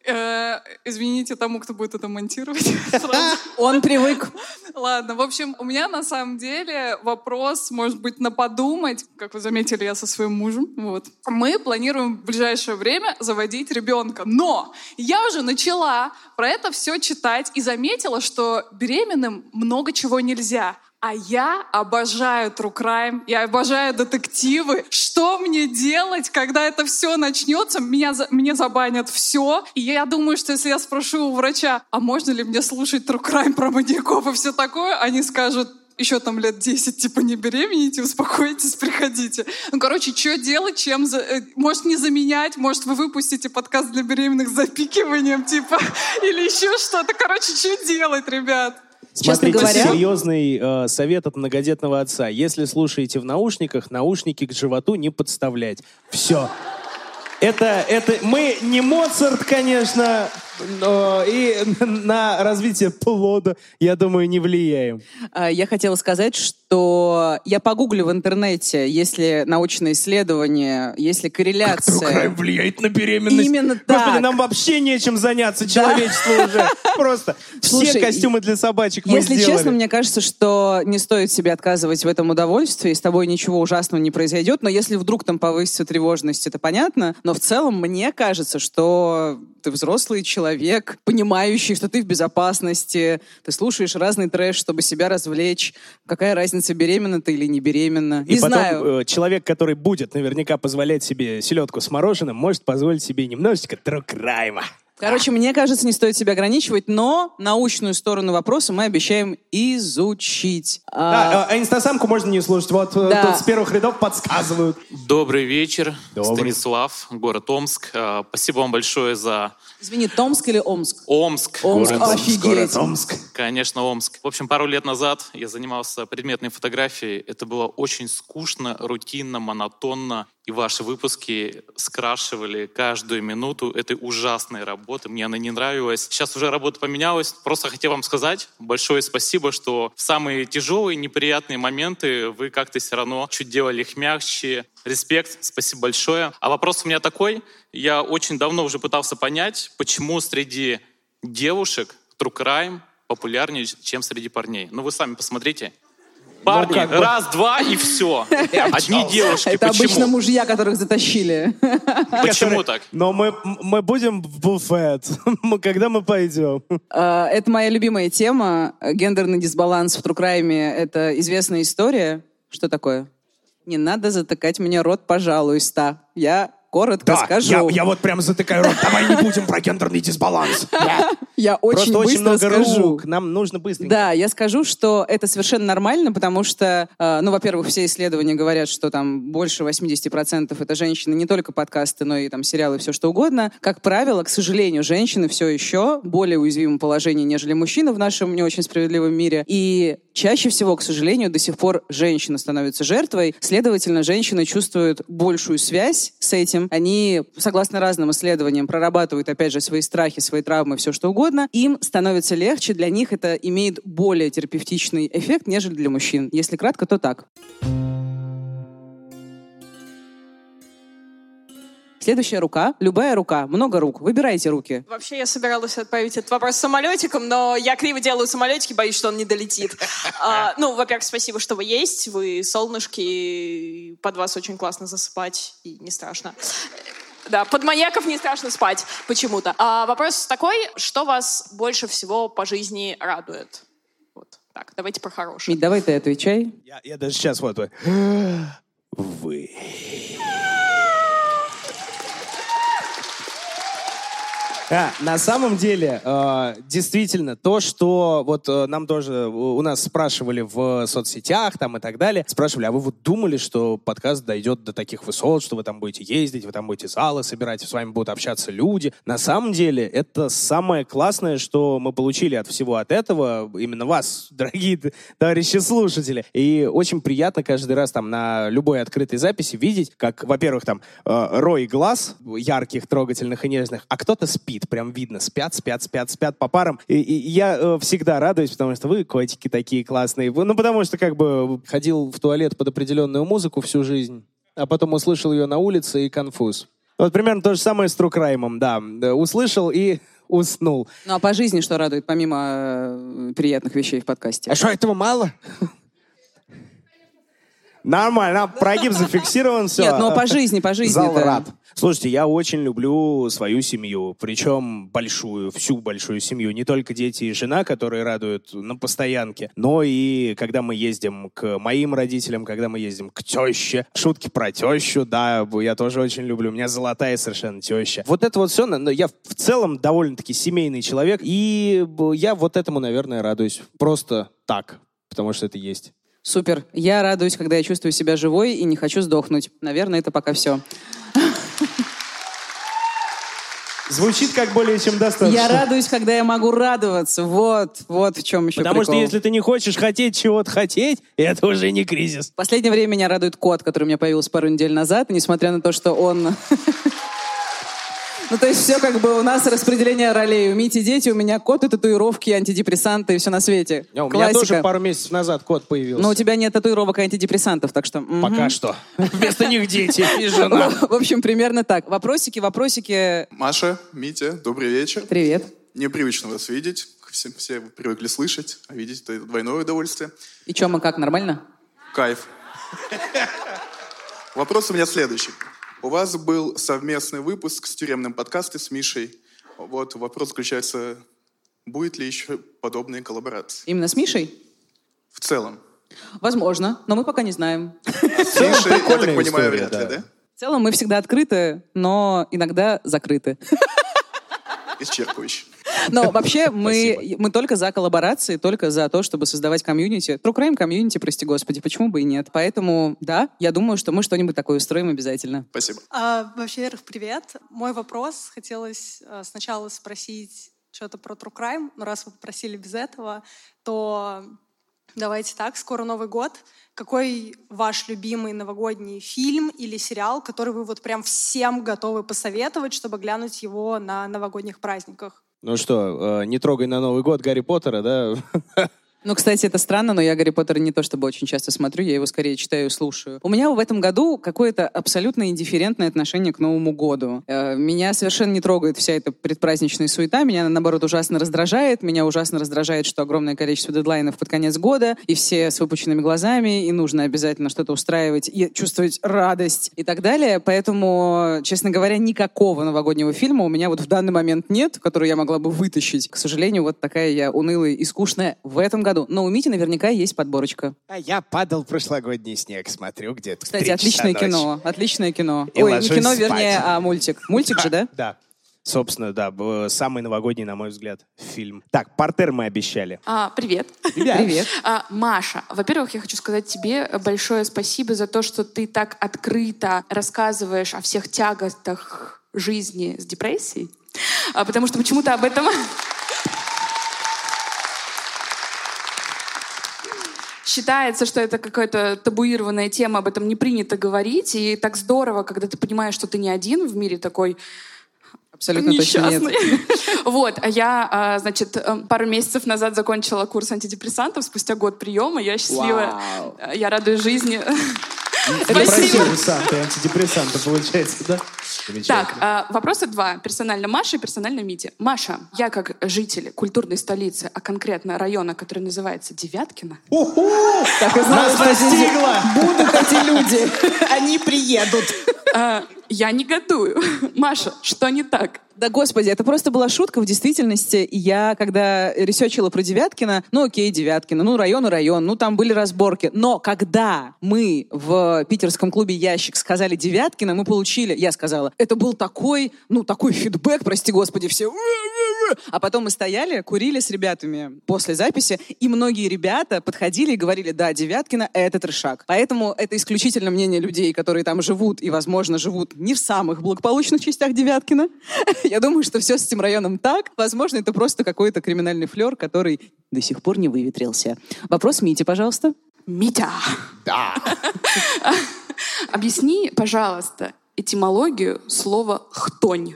Э, извините тому, кто будет это монтировать. Он привык. Ладно, в общем, у меня на самом деле вопрос, может быть, на подумать. Как вы заметили, я со своим мужем. Вот. Мы планируем в ближайшее время заводить ребенка. Но я уже начала про это все читать и заметила, что беременным много чего нельзя. А я обожаю true crime, я обожаю детективы. Что мне делать, когда это все начнется? Меня, мне забанят все. И я думаю, что если я спрошу у врача, а можно ли мне слушать true crime про маньяков и все такое, они скажут, еще там лет 10, типа, не беременните, успокойтесь, приходите. Ну, короче, что делать, чем... За... э, Может, не заменять, может, вы выпустите подкаст для беременных с запикиванием, типа, или еще что-то. Короче, что делать, ребят? Смотрите, говоря- серьезный э, совет от многодетного отца. Если слушаете в наушниках, наушники к животу не подставлять. Все. Это, это, мы не Моцарт, конечно, Но и на развитие плода, я думаю, не влияем. А, Я хотела сказать, что я погуглю в интернете, если научное исследование, если корреляция. влияет на беременность. Именно Господи, так. нам вообще нечем заняться, человечеству уже. Просто все Слушай, костюмы для собачек мы Если сделали. честно, мне кажется, что не стоит себе отказывать в этом удовольствии, с тобой ничего ужасного не произойдет, но если вдруг там повысится тревожность, это понятно, но в целом мне кажется, что ты взрослый человек, понимающий, что ты в безопасности, ты слушаешь разный трэш, чтобы себя развлечь. Какая разница, беременна ты или не беременна? И не потом знаю. э, человек, который будет наверняка позволять себе селедку с мороженым, может позволить себе немножечко crime. Короче, мне кажется, не стоит себя ограничивать, но научную сторону вопроса мы обещаем изучить. А, Да, а инстасамку можно не слушать. Вот э, Да. тут с первых рядов подсказывают. Добрый вечер, Добрый. Станислав, город Омск. А, Спасибо вам большое за Извини, Томск или Омск? Омск. Омск, Город Омск, офигеть. город Омск. Конечно, Омск. В общем, пару лет назад я занимался предметной фотографией. Это было очень скучно, рутинно, монотонно. И ваши выпуски скрашивали каждую минуту этой ужасной работы. Мне она не нравилась. Сейчас уже работа поменялась. Просто хотел вам сказать большое спасибо, что в самые тяжелые, неприятные моменты вы как-то все равно чуть делали их мягче. Респект, спасибо большое. А вопрос у меня такой. Я очень давно уже пытался понять, почему среди девушек true crime популярнее, чем среди парней. Ну, вы сами посмотрите. Парни, как бы- раз, два и все. Одни девушки. Это Почему? обычно мужья, которых затащили. Почему так? Но мы, мы будем в буфет, Мы- когда мы пойдем. А, Это моя любимая тема. Гендерный дисбаланс в Трукрайме — это известная история. Что такое? Не надо затыкать мне рот, пожалуйста. Я коротко Да, скажу. я, я вот прям затыкаю рот. Давай не будем про гендерный дисбаланс. Я очень быстро много скажу. Нам нужно быстренько. Да, я скажу, что это совершенно нормально, потому что, э, ну, во-первых, все исследования говорят, что там больше 80% это женщины, не только подкасты, но и там сериалы, все что угодно. Как правило, к сожалению, женщины все еще более уязвимом положении, нежели мужчины в нашем не очень справедливом мире. И чаще всего, к сожалению, до сих пор женщина становится жертвой. Следовательно, женщины чувствуют большую связь с этим. Они, согласно разным исследованиям, прорабатывают, опять же, свои страхи, свои травмы, все что угодно. Им становится легче, для них это имеет более терапевтичный эффект, нежели для мужчин. Если кратко, то так. Следующая рука. Любая рука. Много рук. Выбирайте руки. Вообще я собиралась отправить этот вопрос самолетиком, но я криво делаю самолетики, боюсь, что он не долетит. А, ну, во-первых, спасибо, что вы есть, вы солнышки, и под вас очень классно засыпать, и не страшно. Да, под маньяков не страшно спать почему-то. А вопрос такой, что вас больше всего по жизни радует? Вот так, давайте про хорошее. Мить, давай ты отвечай. Я, я даже сейчас вот... вот. Вы. А, на самом деле, э, действительно, то, что вот э, нам тоже у нас спрашивали в соцсетях там и так далее, спрашивали, а вы вот думали, что подкаст дойдет до таких высот, что вы там будете ездить, вы там будете залы собирать, с вами будут общаться люди. На самом деле, это самое классное, что мы получили от всего от этого, именно вас, дорогие товарищи слушатели. И очень приятно каждый раз там на любой открытой записи видеть, как, во-первых, там э, рой глаз ярких, трогательных и нежных, а кто-то спит, прям видно, спят, спят, спят, спят по парам. И, и я э, всегда радуюсь, потому что вы котики такие классные. Ну, потому что как бы ходил в туалет под определенную музыку всю жизнь, а потом услышал ее на улице и конфуз. Вот примерно то же самое с Трукраймом, да. Да, Услышал и уснул. Ну а по жизни что радует, помимо э, приятных вещей в подкасте? А что, этого мало? Нормально, прогиб зафиксирован, все. Нет, ну по жизни, по жизни. Зал рад. Слушайте, я очень люблю свою семью, причем большую, всю большую семью. Не только дети и жена, которые радуют на постоянке, но и когда мы ездим к моим родителям, когда мы ездим к теще. Шутки про тещу, да, я тоже очень люблю. У меня золотая совершенно теща. Вот это вот все, но я в целом довольно-таки семейный человек, и я вот этому, наверное, радуюсь. Просто так, потому что это есть. Супер. Я радуюсь, когда я чувствую себя живой и не хочу сдохнуть. Наверное, это пока все. Звучит как более чем достаточно. Я радуюсь, когда я могу радоваться. Вот, вот в чем еще Потому что прикол. если ты не хочешь хотеть чего-то хотеть, это уже не кризис. В последнее время меня радует кот, который у меня появился пару недель назад. И несмотря на то, что он... Ну, то есть все как бы у нас распределение ролей. У Мити дети, у меня кот и татуировки, антидепрессанты и все на свете. А У меня Классика. тоже пару месяцев назад кот появился. Но у тебя нет татуировок и антидепрессантов, так что... мгм. Пока что. Вместо них дети и жена. В общем, примерно так. Вопросики, вопросики. Маша, Митя, добрый вечер. Привет. Непривычно вас видеть. Все, все привыкли слышать, а видеть это двойное удовольствие. И чё, мы как, нормально? Кайф. Вопрос у меня следующий. У вас был совместный выпуск с тюремным подкастом с Мишей. Вот вопрос заключается, будет ли еще подобные коллаборации? Именно с Мишей? В целом. Возможно, но мы пока не знаем. С Мишей, я так понимаю, вряд ли, да? В целом мы всегда открыты, но иногда закрыты. Исчерпывающе. Но вообще мы, мы только за коллаборации, только за то, чтобы создавать комьюнити. True Crime комьюнити, прости господи, почему бы и нет. Поэтому, да, я думаю, что мы что-нибудь такое устроим обязательно. Спасибо. А, во-первых, привет. Мой вопрос хотелось а, сначала спросить что-то про True Crime, но раз вы попросили без этого, то давайте так, скоро Новый год. Какой ваш любимый новогодний фильм или сериал, который вы вот прям всем готовы посоветовать, чтобы глянуть его на новогодних праздниках? Ну что, э, не трогай на Новый год Гарри Поттера, да? Ну, кстати, это странно, но я Гарри Поттера не то чтобы очень часто смотрю, я его скорее читаю и слушаю. У меня в этом году какое-то абсолютно индифферентное отношение к Новому году. Э, Меня совершенно не трогает вся эта предпраздничная суета, меня, наоборот, ужасно раздражает. Меня ужасно раздражает, что огромное количество дедлайнов под конец года, и все с выпученными глазами, и нужно обязательно что-то устраивать, и чувствовать радость и так далее. Поэтому, честно говоря, никакого новогоднего фильма у меня вот в данный момент нет, который я могла бы вытащить. К сожалению, вот такая я унылая и скучная в этом году. Но у Мити наверняка есть подборочка. А я падал прошлогодний снег, смотрю где-то. Кстати, отличное кино. Отличное кино. И Ой, не кино, спать. вернее, а мультик. Мультик же, да? Да. Собственно, да, самый новогодний, на мой взгляд, фильм. Так, портер мы обещали. А, привет. Привет. Привет. А, Маша, во-первых, я хочу сказать тебе большое спасибо за то, что ты так открыто рассказываешь о всех тяготах жизни с депрессией. А, потому что почему-то об этом... Считается, что это какая-то табуированная тема, об этом не принято говорить. И так здорово, когда ты понимаешь, что ты не один в мире такой Абсолютно точно нет. несчастный. Вот, а я, а, значит, э, пару месяцев назад закончила курс антидепрессантов, спустя год приема, я э, я радуюсь жизни. Спасибо. Антидепрессанты, антидепрессанты, получается, да? Так, а, вопроса два. Персонально Маша и персонально Мити. Маша, я как житель культурной столицы, а конкретно района, который называется Девяткино. Так и знала, что будут эти люди. Они приедут. А, Я негодую. Маша, что не так? Да господи, это просто была шутка в действительности. Я, когда ресечила про Девяткино, ну окей, Девяткино, ну район и район, ну там были разборки. Но когда мы в питерском клубе «Ящик» сказали Девяткино, мы получили, я сказала, это был такой, ну такой фидбэк, прости господи, все а потом мы стояли, курили с ребятами после записи, и многие ребята подходили и говорили, да, Девяткино — это трешак. Поэтому это исключительно мнение людей, которые там живут и, возможно, живут не в самых благополучных частях Девяткина. Я думаю, что все с этим районом так. Возможно, это просто какой-то криминальный флер, который до сих пор не выветрился. Вопрос Мити, пожалуйста. Митя. Да. Объясни, пожалуйста, этимологию слова «хтонь».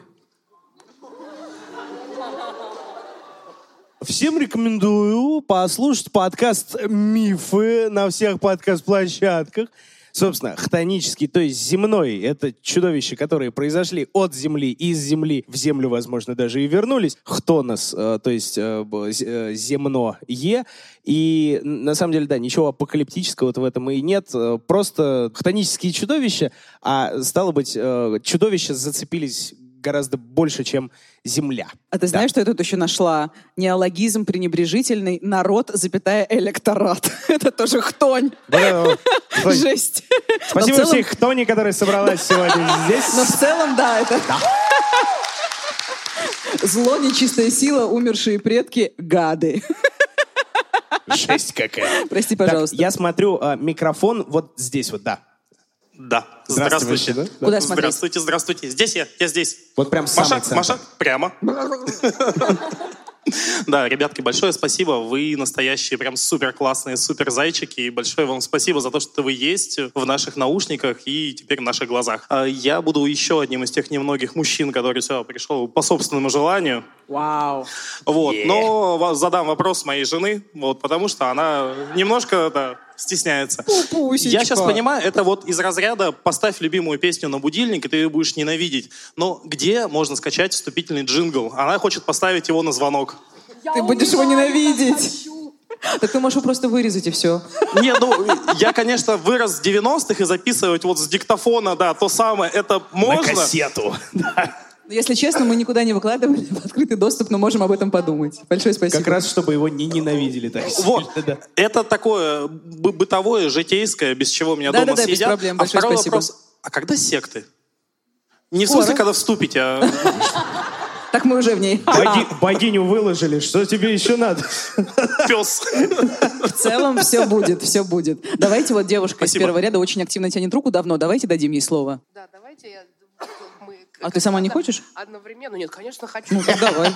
Всем рекомендую послушать подкаст «Мифы» на всех подкаст-площадках. Собственно, хтонический, то есть земной, это чудовища, которые произошли от Земли, из Земли в Землю, возможно, даже и вернулись. Хтонос, э, то есть э, э, земное. И на самом деле, да, ничего апокалиптического в этом и нет. Просто хтонические чудовища, а стало быть, чудовища зацепились гораздо больше, чем Земля. А ты знаешь, что я тут еще нашла? Неологизм пренебрежительный «народ, запятая электорат». Это тоже хтонь. Жесть. Спасибо всей хтони, которая собралась сегодня здесь. Но в целом, да, это... Зло, нечистая сила, умершие предки, гады. Жесть какая. Прости, Так, пожалуйста. я смотрю, а, микрофон вот здесь вот, да. Да. Здравствуйте. Здравствуйте. Да? Куда смотреть? Здравствуйте, здравствуйте. Здесь я, я здесь. Вот прям Маша, самый центр. Маша, прямо. Да, ребятки, большое спасибо. Вы настоящие прям супер классные, супер зайчики. И большое вам спасибо за то, что вы есть в наших наушниках и теперь в наших глазах. А Я буду еще одним из тех немногих мужчин, который сюда пришел по собственному желанию. Вау. Вот. Yeah. Но задам вопрос моей жены, вот, потому что она немножко да, стесняется. Пупусечка. Я сейчас понимаю, это вот из разряда «поставь любимую песню на будильник, и ты ее будешь ненавидеть». Но где можно скачать вступительный джингл? Она хочет поставить его на звонок. Ты будешь его ненавидеть. Так ты можешь его просто вырезать и все. Не, ну, я, конечно, вырос в 90-х, и записывать вот с диктофона, да, то самое, это можно. кассету. Если честно, мы никуда не выкладывали в открытый доступ, но можем об этом подумать. Большое спасибо. Как раз, чтобы его не ненавидели так Вот, да. это такое бы- бытовое, житейское, без чего меня дома Да-да-да, без съедят. проблем. а Большое второй спасибо. вопрос, а когда секты? Не в Скоро. смысле, когда вступите, а... Так мы уже в ней. Боги- богиню выложили, что тебе еще надо? Пес. В целом все будет, все будет. Давайте вот девушка из Спасибо. первого ряда очень активно тянет руку давно. Давайте дадим ей слово. Да, давайте я... А ты сама не хочешь? Одновременно? Нет, конечно, хочу. Ну, давай.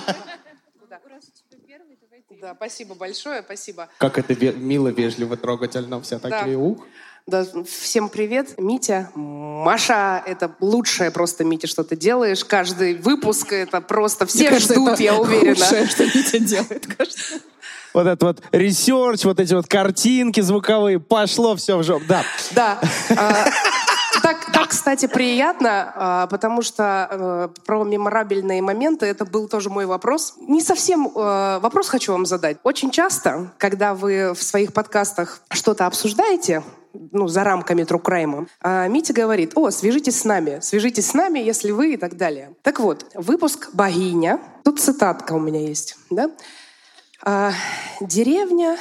Да, спасибо большое, спасибо. Как это мило, вежливо, трогательно, вся такие ух. Да, всем привет, Митя. Маша, это лучшее просто, Митя, что ты делаешь. Каждый выпуск это просто все Мне кажется, ждут, это я уверена. худшее, что Митя делает, кажется. Вот этот вот research, вот эти вот картинки звуковые, пошло все в жопу. Да. Да. Так, так, кстати, приятно, а, потому что э, про меморабельные моменты это был тоже мой вопрос. Не совсем э, вопрос хочу вам задать. Очень часто, когда вы в своих подкастах что-то обсуждаете, ну, за рамками Трукрайма, а Митя говорит, о, свяжитесь с нами, свяжитесь с нами, если вы и так далее. Так вот, выпуск «Богиня», тут цитатка у меня есть, да? А, деревня,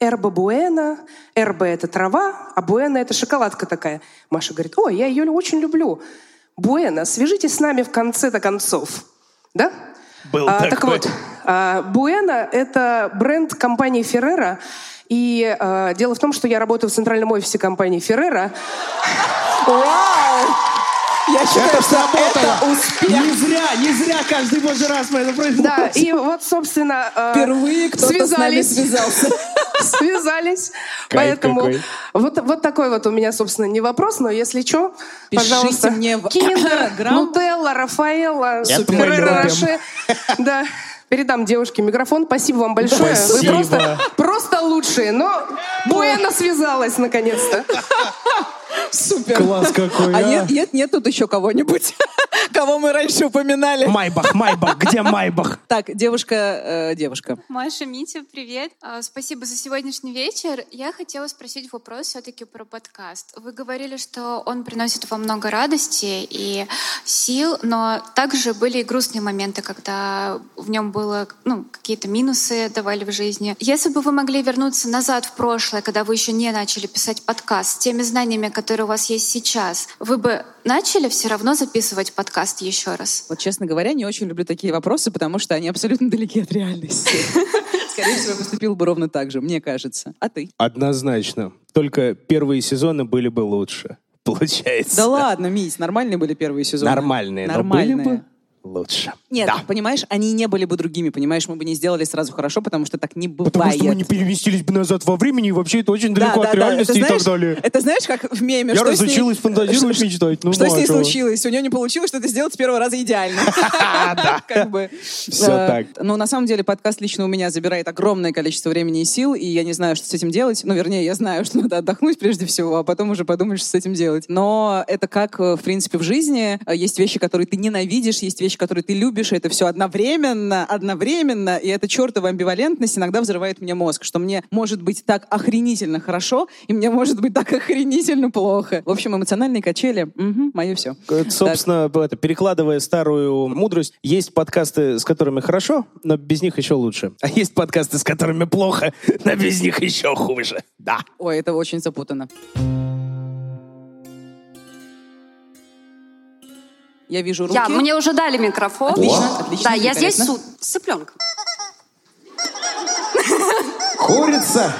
Эрба Буэна. Эрба — это трава, а Буэна — это шоколадка такая. Маша говорит, ой, я ее очень люблю. Буэна, свяжитесь с нами в конце-то концов. Да? Был А, так такой. вот, а, Буэна — это бренд компании Феррера. И а, дело в том, что я работаю в центральном офисе компании Феррера. Вау! Я считаю, Это что сработало. это успех. Не зря, не зря каждый божий раз мы это произносим. Да, и вот, собственно, э, Впервые кто-то с нами связался. Связались. Поэтому вот, вот такой вот у меня, собственно, не вопрос, но если что, пожалуйста. мне в Киндер. Нутелла, Рафаэлла, Это мы Ферреро любим. Роше. Да. Передам девушке микрофон. Спасибо вам большое. Спасибо. Вы просто, просто лучшие. Но Буэна связалась наконец-то. Супер. Класс какой, А а. нет, нет, нет тут еще кого-нибудь, кого мы раньше упоминали. Майбах, Майбах, где Майбах? Так, девушка, э, девушка. Маша, Митя, привет. А, Спасибо за сегодняшний вечер. Я хотела спросить вопрос все-таки про подкаст. Вы говорили, что он приносит вам много радости и сил, но также были и грустные моменты, когда в нем было ну, какие-то минусы давали в жизни. Если бы вы могли вернуться назад в прошлое, когда вы еще не начали писать подкаст, с теми знаниями, которые у вас есть сейчас, вы бы начали все равно записывать подкаст еще раз? Вот, честно говоря, не очень люблю такие вопросы, потому что они абсолютно далеки от реальности. Скорее всего, поступил бы ровно так же, мне кажется. А ты? Однозначно. Только первые сезоны были бы лучше. Получается. Да ладно, Мись, нормальные были первые сезоны. Нормальные, но Нормальные. были бы лучше. Нет, Да. понимаешь, они не были бы другими, понимаешь, мы бы не сделали сразу хорошо, потому что так не бывает. Потому что мы не переместились бы назад во времени, и вообще это очень Да, далеко да, от да. реальности Это и знаешь- так далее. Это знаешь, как в меме? Я что с ней- разучилась фантазировать, Что- мечтать. Ну, что ну, с ней чего? случилось? У нее не получилось что-то сделать с первого раза идеально. Как бы. Всё Э, так. Ну, на самом деле, подкаст лично у меня забирает огромное количество времени и сил, и я не знаю, что с этим делать. Ну, вернее, я знаю, что надо отдохнуть прежде всего, а потом уже подумаешь, что с этим делать. Но это как, э, в принципе, в жизни. Э, Есть вещи, которые ты ненавидишь, есть вещи, которые ты любишь, и это все одновременно, одновременно, и эта чертова амбивалентность иногда взрывает мне мозг, что мне может быть так охренительно хорошо, и мне может быть так охренительно плохо. В общем, эмоциональные качели, мое все. Это, собственно, это, перекладывая старую мудрость, есть подкасты, с которыми хорошо, но без них еще лучше. А есть подкасты, с которыми плохо, но без них еще хуже. Да. Ой, это очень запутанно. Я вижу руки. Я, мне уже дали микрофон. Отлично, отлично, Да, я здесь суд с цыпленком. Курица!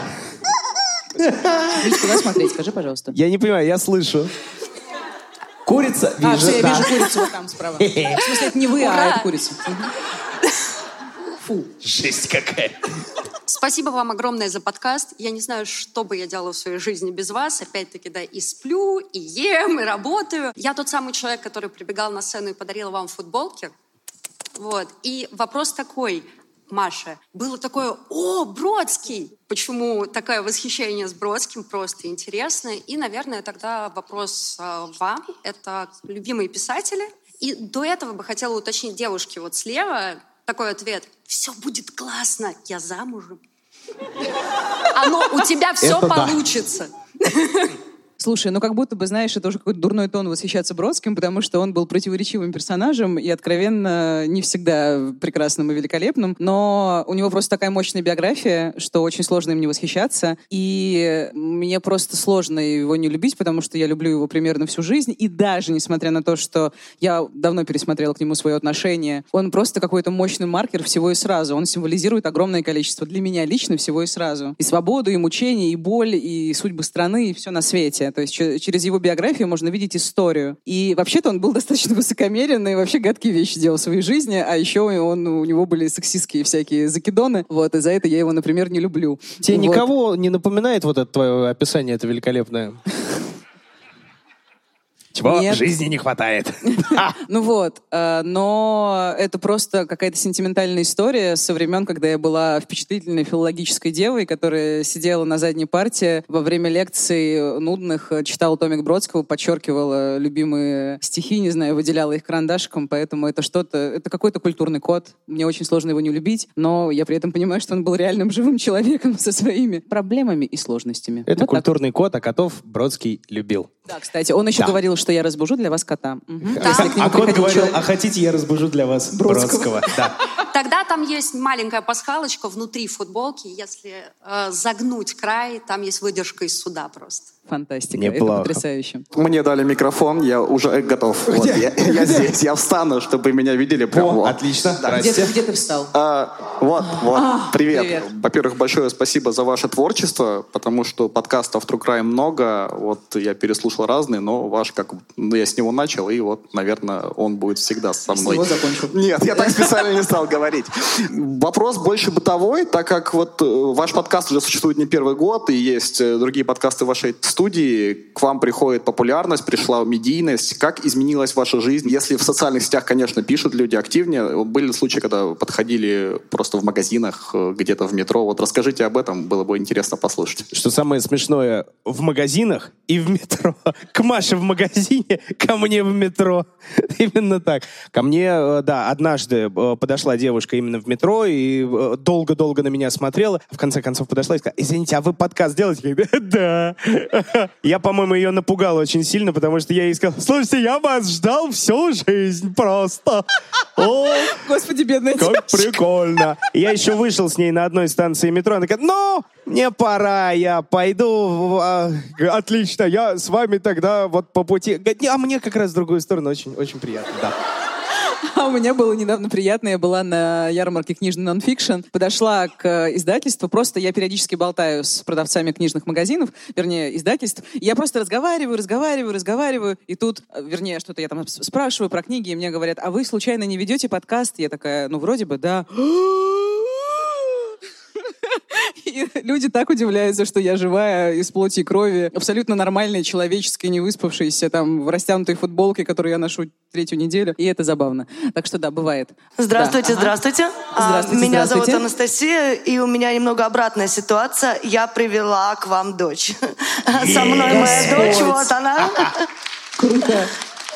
Вить, куда смотреть? Скажи, пожалуйста. Я не понимаю, я слышу. Курица? а, все, я да. вижу курицу вот там справа. В смысле, это не вы, а Ура! это курица. Фу. Жесть какая. Спасибо вам огромное за подкаст. Я не знаю, что бы я делала в своей жизни без вас. Опять-таки, да, и сплю, и ем, и работаю. Я тот самый человек, который прибегал на сцену и подарил вам футболки. Вот. И вопрос такой, Маша, было такое, о, Бродский! Почему такое восхищение с Бродским? Просто интересно. И, наверное, тогда вопрос э, вам. Это любимые писатели. И до этого бы хотела уточнить девушке вот слева такой ответ. Все будет классно, я замужем. Оно у тебя все Это да. Слушай, ну как будто бы, знаешь, это уже какой-то дурной тон восхищаться Бродским, потому что он был противоречивым персонажем и откровенно не всегда прекрасным и великолепным, но у него просто такая мощная биография, что очень сложно им не восхищаться, и мне просто сложно его не любить, потому что я люблю его примерно всю жизнь, и даже несмотря на то, что я давно пересмотрела к нему свое отношение, он просто какой-то мощный маркер всего и сразу, он символизирует огромное количество для меня лично всего и сразу. И свободу, и мучение, и боль, и судьбы страны, и все на свете. То есть че- через его биографию можно видеть историю. И вообще-то он был достаточно высокомерен и вообще гадкие вещи делал в своей жизни, а еще он, у него были сексистские всякие закидоны. Вот, и за это я его, например, не люблю. Тебе Вот. никого не напоминает вот это твое описание, это великолепное? Чего Нет. жизни не хватает. Ну вот, э, но это просто какая-то сентиментальная история со времен, когда я была впечатлительной филологической девой, которая сидела на задней парте во время лекций нудных, э, читала томик Бродского, подчеркивала любимые стихи, не знаю, выделяла их карандашиком, поэтому это что-то, это какой-то культурный код. Мне очень сложно его не любить, но я при этом понимаю, что он был реальным живым человеком со своими проблемами и сложностями. Это Вот так. культурный код, а котов Бродский любил. Да, кстати, он еще Да. говорил, что я разбужу для вас кота. А, к нему а кот говорил, человек. а хотите, я разбужу для вас Бродского. Бродского. Да. Тогда там есть маленькая пасхалочка внутри футболки. Если э, загнуть край, там есть выдержка из суда просто. Фантастика. Неплохо. Это потрясающе. Мне дали микрофон, я уже готов. Вот, я, я здесь, я встану, чтобы меня видели. Прям, вот. отлично. Где, ты- где ты встал? А, вот, вот, А, привет. привет. Во-первых, большое спасибо за ваше творчество, потому что подкастов True Crime много. Вот я переслушал разные, но ваш как... Ну, я с него начал, и вот, наверное, он будет всегда со мной. него закончил. Нет, я так специально не стал говорить. Вопрос больше бытовой, так как вот э, ваш подкаст уже существует не первый год, и есть э, другие подкасты вашей студии, к вам приходит популярность, пришла медийность. Как изменилась ваша жизнь? Если в социальных сетях, конечно, пишут люди активнее, были случаи, когда подходили просто в магазинах, э, где-то в метро. Вот расскажите об этом, было бы интересно послушать. Что самое смешное, в магазинах и в метро. К Маше в магазине, ко мне в метро. Именно так. Ко мне, э, да, однажды э, подошла девушка именно в метро и долго-долго на меня смотрела. В конце концов подошла и сказала, извините, а вы подкаст делаете? Да. Я, по-моему, ее напугал очень сильно, потому что я ей сказал, слушайте, я вас ждал всю жизнь просто. О, Господи, бедная как прикольно. И Я еще вышел с ней на одной станции метро. Она говорит, ну, мне пора, я пойду. а, Отлично, я с вами тогда вот по пути. Говорит, «Не, А мне как раз в другую сторону очень, очень приятно, да. А у меня было недавно приятно. Я была на ярмарке книжный нонфикшн. Подошла к издательству. Просто я периодически болтаю с продавцами книжных магазинов, вернее, издательств. Я просто разговариваю, разговариваю, разговариваю. И тут, э, вернее, что-то я там спрашиваю про книги, и мне говорят, а вы случайно не ведете подкаст? Я такая, ну, вроде бы, да. И люди так удивляются, что я живая, из плоти и крови, абсолютно нормальная, человеческая, не выспавшаяся, там, в растянутой футболке, которую я ношу третью неделю. И это забавно. Так что да, бывает. Здравствуйте, Да. Здравствуйте. А, Здравствуйте, Меня зовут здравствуйте. Анастасия, и у меня немного обратная ситуация. Я привела к вам дочь. Со мной моя дочь, вот она. Круто.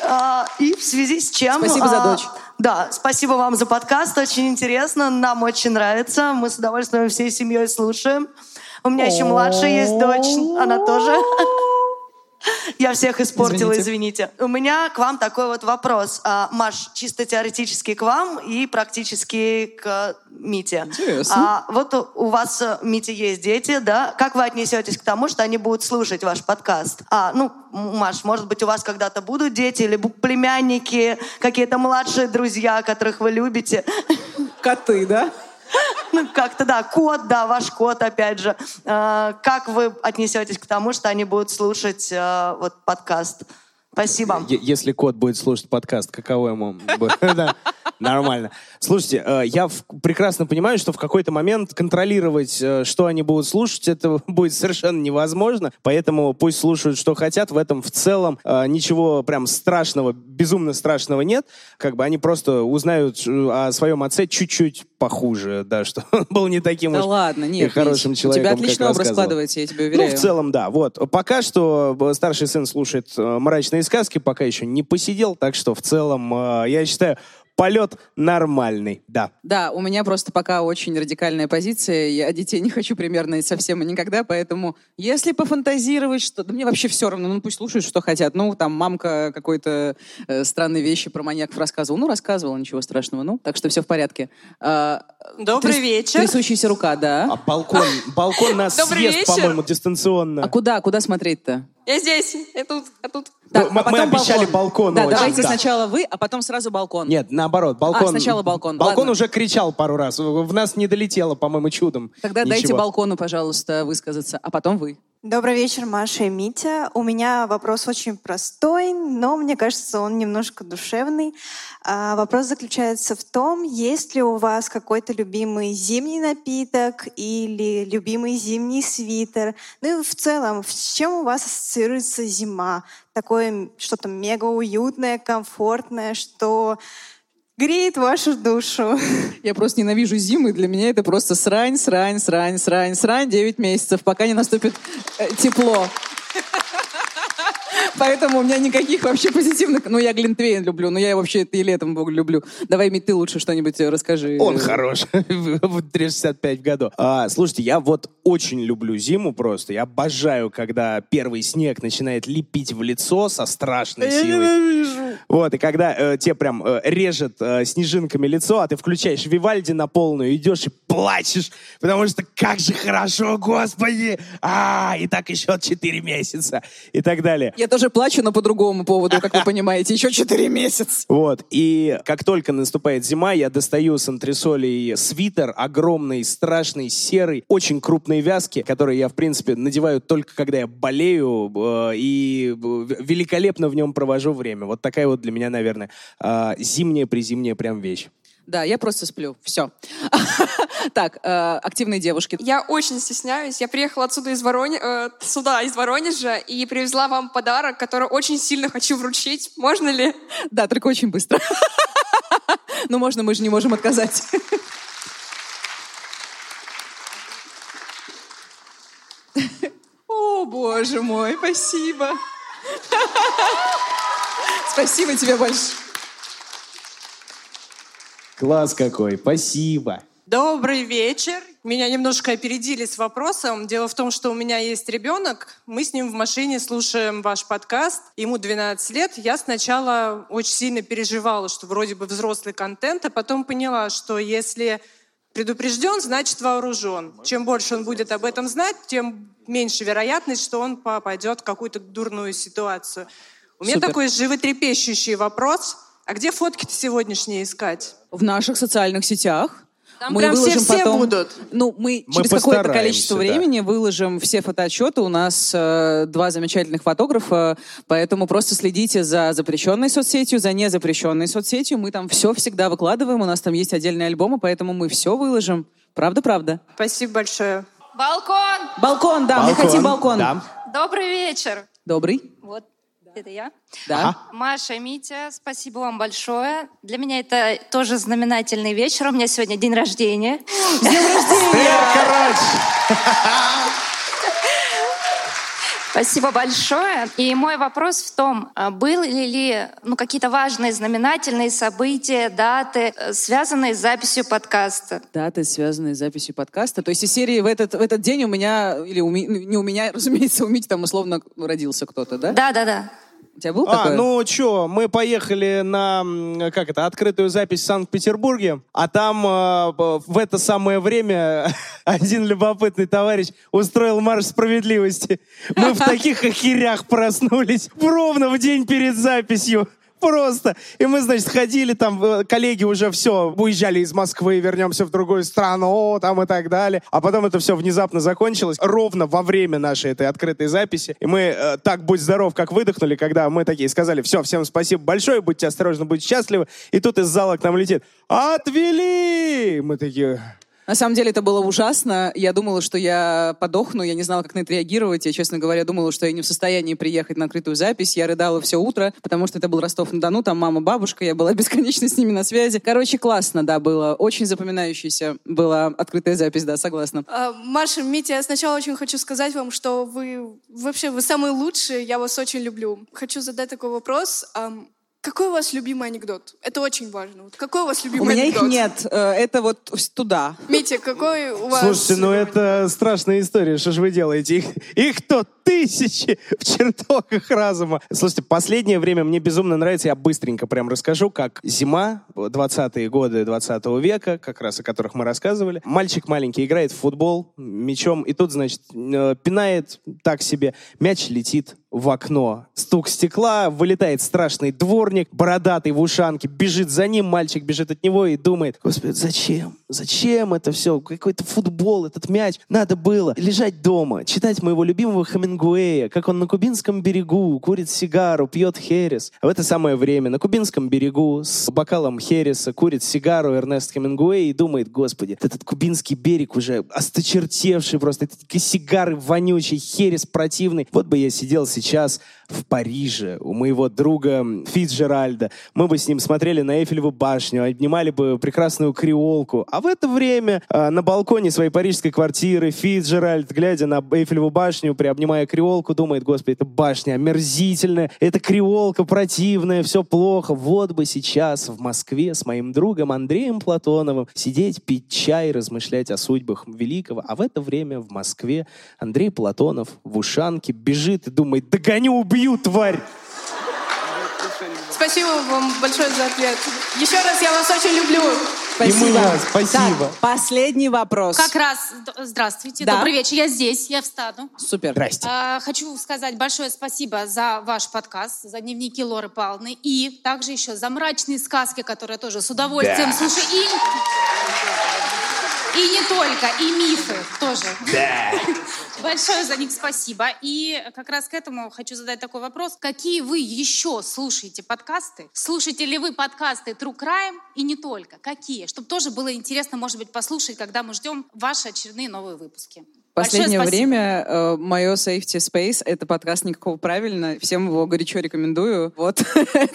А, И в связи с чем... Спасибо за а, дочь. Да, спасибо вам за подкаст, очень интересно, нам очень нравится. Мы с удовольствием всей семьей слушаем. У меня еще младшая есть дочь, она тоже. Я всех испортила, извините. У меня к вам такой вот вопрос. А, Маш, чисто теоретически к вам и практически к Мите. Интересно. А, вот у- у вас, э, Митя, есть дети, да? Как вы отнесетесь к тому, что они будут слушать ваш подкаст? А, ну, Маш, может быть, у вас когда-то будут дети или племянники, какие-то младшие друзья, которых вы любите? Коты, да? Ну, как-то, да, кот, да, ваш кот, опять же. А, Как вы отнесетесь к тому, что они будут слушать э, вот подкаст? Спасибо. Если кот будет слушать подкаст, каково ему? Нормально. Слушайте, э, я прекрасно понимаю, что в какой-то момент контролировать, э, что они будут слушать, это будет совершенно невозможно. Поэтому пусть слушают, что хотят. В этом в целом э, ничего прям страшного, безумно страшного нет. Как бы они просто узнают о своем отце чуть-чуть похуже, да, что он был не таким Да уж ладно, нет, хорошим Мить, человеком, У тебя отличный образ складывается, я тебе уверяю. Ну, в целом, да. Вот. Пока что старший сын слушает мрачные сказки, пока еще не посидел, так что в целом, я считаю, полет нормальный, да. Да, у меня просто пока очень радикальная позиция. Я детей не хочу примерно совсем и никогда, поэтому если пофантазировать, что... Да мне вообще все равно, ну пусть слушают, что хотят. Ну, там мамка какой-то э, странные вещи про маньяков рассказывала. Ну, рассказывала, ничего страшного. Ну, так что все в порядке. А, Добрый тряс- вечер. Трясущаяся рука, да. А балкон, балкон нас Добрый съест, вечер. по-моему, дистанционно. А куда, куда смотреть-то? Я здесь, я тут, я тут. Ну, мы, мы обещали балкон. Да, очень, давайте да. сначала вы, а потом сразу балкон. Нет, наоборот, балкон. А, сначала балкон. Балкон Ладно. уже кричал пару раз. В нас не долетело, по-моему, чудом. Тогда дайте Ничего. балкону, пожалуйста, высказаться, а потом вы. Добрый вечер, Маша и Митя. У меня вопрос очень простой, но мне кажется, он немножко душевный. А, вопрос заключается в том, есть ли у вас какой-то любимый зимний напиток или любимый зимний свитер. Ну и в целом, с чем у вас ассоциируется зима? Такое что-то мега уютное, комфортное, что греет вашу душу. Я просто ненавижу зиму, и для меня это просто срань, срань, срань, срань, срань 9 месяцев, пока не наступит э, тепло. Поэтому у меня никаких вообще позитивных... Ну, я Глинтвейн люблю, но я вообще и летом люблю. Давай, Мить, ты лучше что-нибудь э, расскажи. Он хорош. В 365 в году. А, слушайте, я вот очень люблю зиму просто. Я обожаю, когда первый снег начинает лепить в лицо со страшной силой. Вот, и когда э, тебе прям э, режет э, снежинками лицо, а ты включаешь Вивальди на полную, идешь и плачешь, потому что как же хорошо, господи! А, и так еще 4 месяца, и так далее. Я тоже плачу, но по другому поводу, как вы понимаете. Еще 4 месяца. Вот. И как только наступает зима, я достаю с антресолей свитер огромный, страшный, серый, очень крупной вязки, который я, в принципе, надеваю только когда я болею э, и великолепно в нем провожу время. Вот такая вот для меня, наверное, э, зимняя-призимняя прям вещь. Да, я просто сплю. Все. Так, э, активные девушки. Я очень стесняюсь. Я приехала отсюда из Вороне... э, сюда, из Воронежа, и привезла вам подарок, который очень сильно хочу вручить. Можно ли? Да, только очень быстро. Ну, можно, мы же не можем отказать. О, боже мой, спасибо. Спасибо тебе большое. Класс какой, спасибо. Добрый вечер. Меня немножко опередили с вопросом. Дело в том, что у меня есть ребенок. Мы с ним в машине слушаем ваш подкаст. Ему 12 лет. Я сначала очень сильно переживала, что вроде бы взрослый контент, а потом поняла, что если предупрежден, значит вооружен. Чем больше он будет об этом знать, тем меньше вероятность, что он попадет в какую-то дурную ситуацию. У меня Супер. такой животрепещущий вопрос. А где фотки-то сегодняшние искать? В наших социальных сетях. Там прям все-все будут. Ну, мы, Мы через какое-то количество да. времени выложим все фотоотчеты. У нас э, два замечательных фотографа, поэтому просто следите за запрещенной соцсетью, за незапрещенной соцсетью. Мы там все всегда выкладываем, у нас там есть отдельные альбомы, поэтому мы все выложим. Правда-правда. Спасибо большое. Балкон! Балкон, да, мы хотим балкон. Добрый вечер. Добрый. Это я. Да. Маша, Митя, спасибо вам большое. Для меня это тоже знаменательный вечер. У меня сегодня день рождения. С днем Спасибо большое. И мой вопрос в том, а были ли ну, какие-то важные знаменательные события, даты, э, связанные с записью подкаста? Даты, связанные с записью подкаста. То есть из серии в этот, в этот день у меня, или у ну, не у меня, разумеется, у Мити там условно родился кто-то, да? Да, да, да. У тебя был А, такой? ну чё, мы поехали на, как это, открытую запись в Санкт-Петербурге, а там э, в это самое время один любопытный товарищ устроил марш справедливости. Мы в таких охерях проснулись ровно в день перед записью. Просто. И мы, значит, ходили там, э, коллеги уже все, уезжали из Москвы, вернемся в другую страну, там и так далее. А потом это все внезапно закончилось, ровно во время нашей этой открытой записи. И мы э, так, будь здоров, как выдохнули, когда мы такие сказали, все, всем спасибо большое, будьте осторожны, будьте счастливы. И тут из зала к нам летит, отвели! Мы такие, На самом деле это было ужасно. Я думала, что я подохну, я не знала, как на это реагировать. Я, честно говоря, думала, что я не в состоянии приехать на открытую запись. Я рыдала все утро, потому что это был Ростов-на-Дону, там мама, бабушка, я была бесконечно с ними на связи. Короче, классно, да, было. Очень запоминающаяся была открытая запись, да, согласна. А, Маша, Митя, я сначала очень хочу сказать вам, что вы вообще вы самые лучшие, я вас очень люблю. Хочу задать такой вопрос. Ам, Какой у вас любимый анекдот? Это очень важно. Вот какой у вас любимый У меня их анекдот? нет. Э, Это вот туда. Митя, какой у вас... Слушайте, ну это страшная история, что же вы делаете? Их, их то тысячи в чертогах разума. Слушайте, последнее время мне безумно нравится, я быстренько прям расскажу, как зима, 20-е годы 20 века, как раз о которых мы рассказывали. Мальчик маленький играет в футбол мячом, и тут, значит, э, пинает так себе, мяч летит в окно. Стук стекла, вылетает страшный дворник, бородатый в ушанке, бежит за ним, мальчик бежит от него и думает, господи, зачем? Зачем это все? Какой-то футбол, этот мяч. Надо было лежать дома, читать моего любимого Хемингуэя, как он на кубинском берегу курит сигару, пьет херес. А в это самое время на кубинском берегу с бокалом хереса курит сигару Эрнест Хемингуэй и думает, господи, этот кубинский берег уже осточертевший просто, эти сигары вонючие, херес противный. Вот бы я сидел сейчас в Париже у моего друга Фицджеральда. Мы бы с ним смотрели на Эйфелеву башню, обнимали бы прекрасную креолку. А в это время э, на балконе своей парижской квартиры Фицджеральд, глядя на Эйфелеву башню, приобнимая креолку, думает, господи, это башня омерзительная, это креолка противная, все плохо. Вот бы сейчас в Москве с моим другом Андреем Платоновым сидеть, пить чай, размышлять о судьбах великого. А в это время в Москве Андрей Платонов в ушанке бежит и думает, догоню, убью, тварь! Спасибо вам большое за ответ. Еще раз я вас очень люблю. И мы вас, спасибо. Так, последний вопрос. Как раз, здравствуйте, Да. добрый вечер, я здесь, я встану. Супер. Здрасте. А, хочу сказать большое спасибо за ваш подкаст, за дневники Лоры Павловны и также еще за мрачные сказки, которые я тоже с удовольствием Да. слушаю. И, и не только, и мифы тоже. Большое за них спасибо. И как раз к этому хочу задать такой вопрос. Какие вы еще слушаете подкасты? Слушаете ли вы подкасты True Crime и не только? Какие? Чтобы тоже было интересно, может быть, послушать, когда мы ждем ваши очередные новые выпуски. Последнее время э, мое Safety Space — это подкаст «Никакого правильно». Всем его горячо рекомендую. Вот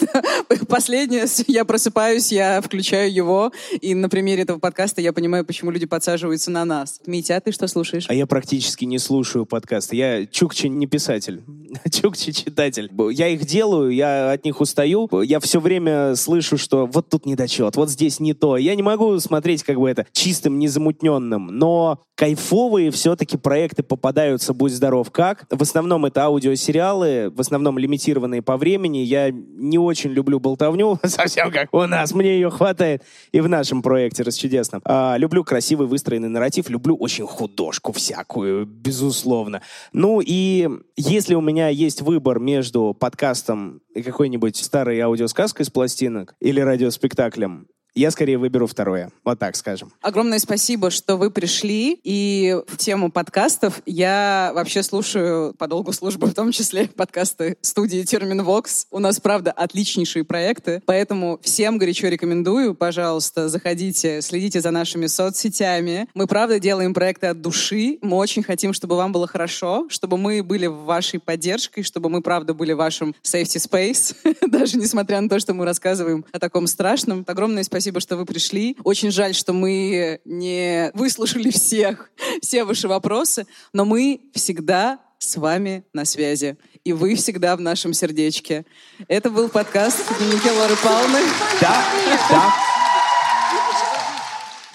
последнее. Я просыпаюсь, я включаю его, и на примере этого подкаста я понимаю, почему люди подсаживаются на нас. Митя, а ты что слушаешь? А я практически не слушаю подкасты. Я чукчи не писатель, чукчи читатель. Я их делаю, я от них устаю. Я все время слышу, что вот тут недочет, вот здесь не то. Я не могу смотреть как бы это чистым, незамутненным. Но кайфовые все-таки проекты попадаются, будь здоров, как. В основном это аудиосериалы, в основном лимитированные по времени. Я не очень люблю болтовню, совсем как у нас, мне ее хватает. И в нашем проекте расчудесном. А, люблю красивый выстроенный нарратив, люблю очень художку всякую, безусловно. Ну и если у меня есть выбор между подкастом и какой-нибудь старой аудиосказкой с пластинок или радиоспектаклем, я скорее выберу второе. Вот так скажем. Огромное спасибо, что вы пришли. И в тему подкастов я вообще слушаю по долгу службы, в том числе подкасты студии Терминвокс. У нас, правда, отличнейшие проекты, поэтому всем горячо рекомендую. Пожалуйста, заходите, следите за нашими соцсетями. Мы, правда, делаем проекты от души. Мы очень хотим, чтобы вам было хорошо, чтобы мы были вашей поддержкой, чтобы мы, правда, были вашим safety space, даже несмотря на то, что мы рассказываем о таком страшном. Огромное спасибо, что вы пришли. Очень жаль, что мы не выслушали всех, все ваши вопросы, но мы всегда с вами на связи. И вы всегда в нашем сердечке. Это был подкаст «Дневники Лоры Павловны». Да, да.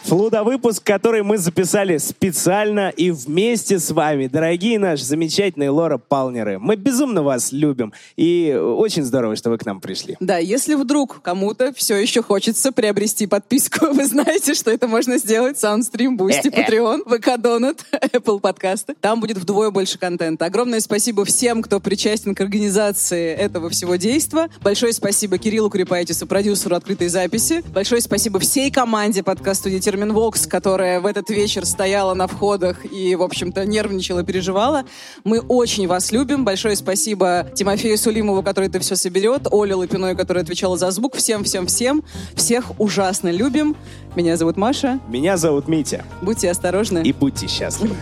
Флуда-выпуск, который мы записали специально и вместе с вами, дорогие наши замечательные Лора Палнеры. Мы безумно вас любим, и очень здорово, что вы к нам пришли. Да, если вдруг кому-то все еще хочется приобрести подписку, вы знаете, что это можно сделать. Soundstream, Boosty, Patreon, VK Donut, Apple подкасты. Там будет вдвое больше контента. Огромное спасибо всем, кто причастен к организации этого всего действа. Большое спасибо Кириллу Курипайтису, продюсеру открытой записи. Большое спасибо всей команде подкаст-студии Терминвокс, которая в этот вечер стояла на входах и, в общем-то, нервничала, переживала. Мы очень вас любим. Большое спасибо Тимофею Сулимову, который это все соберет, Оле Лапиной, которая отвечала за звук. Всем, всем, всем. Всех ужасно любим. Меня зовут Маша. Меня зовут Митя. Будьте осторожны. И будьте счастливы.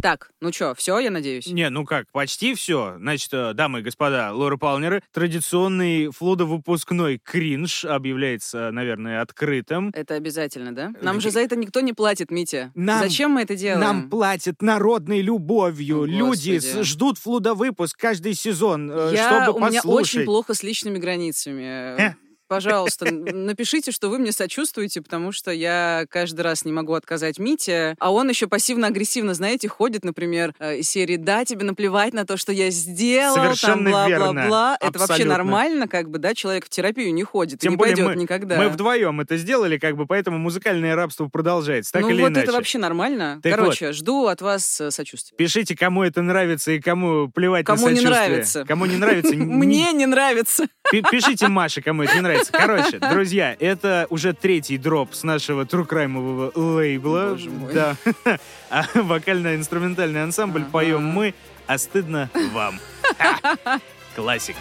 Так, ну что, все, я надеюсь? Не, ну как, почти все. Значит, э, дамы и господа, Лора Палнеры, традиционный флудовыпускной кринж объявляется, наверное, открытым. Это обязательно, да? Нам же за это никто не платит, Митя. Нам- Зачем мы это делаем? Нам платят народной любовью. О, Люди с- ждут флудовыпуск каждый сезон, э, Я, чтобы у меня послушать. очень плохо с личными границами. Э. Пожалуйста, напишите, что вы мне сочувствуете, потому что я каждый раз не могу отказать Мите, а он еще пассивно-агрессивно, знаете, ходит, например, э, из серии «Да, тебе наплевать на то, что я сделал», там Совершенно бла-бла-бла. верно. Это вообще нормально, как бы, да, человек в терапию не ходит и Тем не более пойдет мы, никогда. мы вдвоем это сделали, как бы, поэтому музыкальное рабство продолжается, так ну или вот иначе. это вообще нормально. Так Короче, жду от вас э, сочувствия. Пишите, кому это нравится и кому плевать Кому на не сочувствие. нравится. Кому не нравится. не- Мне не нравится. Пи- Пишите Маше, кому это не нравится. Короче, друзья, это уже третий дроп с нашего трукраймового лейбла. Да. А вокально-инструментальный ансамбль поем мы, а стыдно вам. Ха! Классика.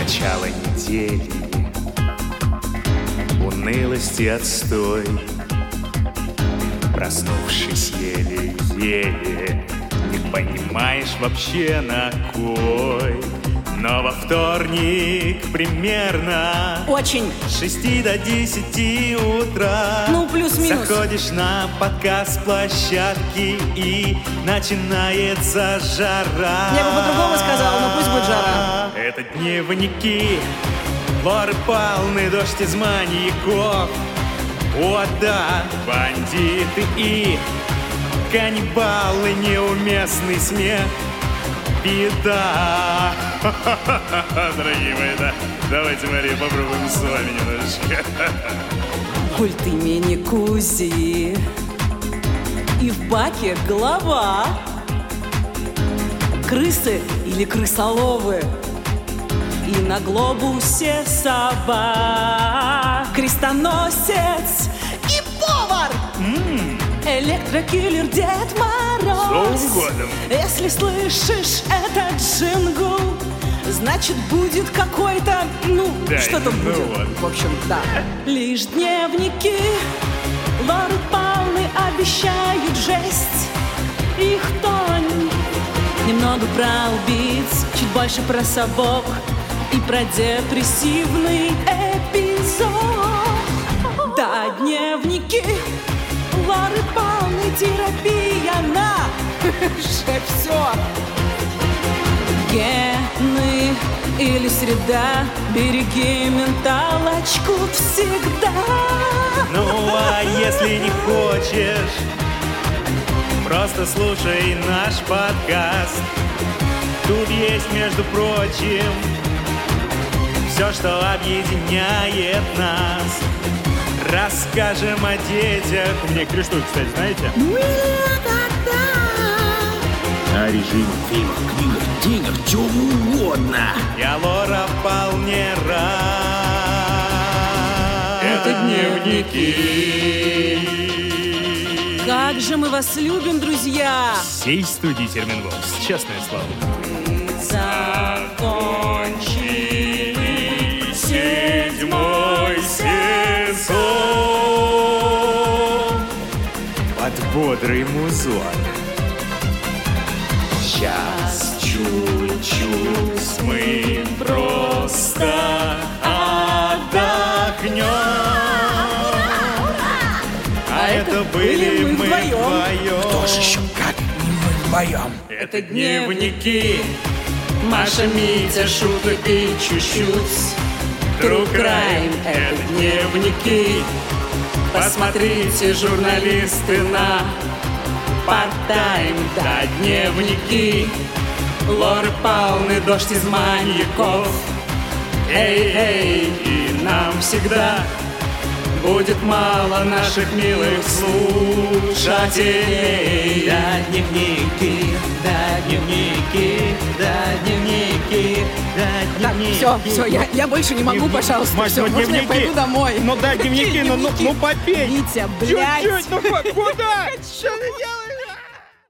Начало недели Унылость и отстой Проснувшись еле-еле Не понимаешь вообще на кой. Но во вторник примерно Очень. С 6 до 10 утра Ну, плюс-минус. Заходишь на подкаст площадки И начинается жара. Я бы по-другому сказала, но пусть будет жара. Это дневники. Лоры Палны, дождь из маньяков. О да, бандиты и каннибалы Неуместный смех Беда Дорогие мои, да Давайте, Мария, попробуем с вами немножечко Культ имени Кузи. И в баке голова. Крысы или крысоловы. И на глобусе сова. Крестоносец и повар. Электрокиллер Дед Мороз. С Новым годом! Если слышишь этот джингл, значит будет какой-то, ну, Да, что-то ну будет. вот. В общем, да. Лишь дневники Лоры Палны обещают жесть Их тонь Немного про убийц Чуть больше про совок И про депрессивный эпизод Да, дневники Лоры Палны Терапия на! Же все Гены или среда Береги менталочку всегда. Ну а если не хочешь Просто слушай наш подкаст. Тут есть, между прочим Все, что объединяет нас Расскажем о детях Некоторые штуки, кстати, знаете? О режиме, фильмах, книгах, деньгах, чем угодно. Я Лора Палнера Это дневники Как же мы вас любим, друзья! Всей студии Терминвокс. Честное слово. Закончили бодрый музон. Сейчас чуть-чуть мы просто отдохнем А это были мы вдвоем. Кто же еще, как не мы вдвоем? Это дневники. Маша, Митя, шуток и чуть-чуть. True Crime — это дневники Посмотрите, журналисты, на Part-Time, да, дневники Лоры Палны, дождь из маньяков. Эй, эй, и нам всегда Будет мало наших милых слушателей Да, дневники, да, дневники, да, дневники, да, Так, дневники все, все, я, я больше не могу, пожалуйста. Мать, Все, ну можно я дневники. пойду домой? Ну да, дневники, ну, ну, ну попей. Витя, блядь. Чуть-чуть, ну куда? Что ты делаешь?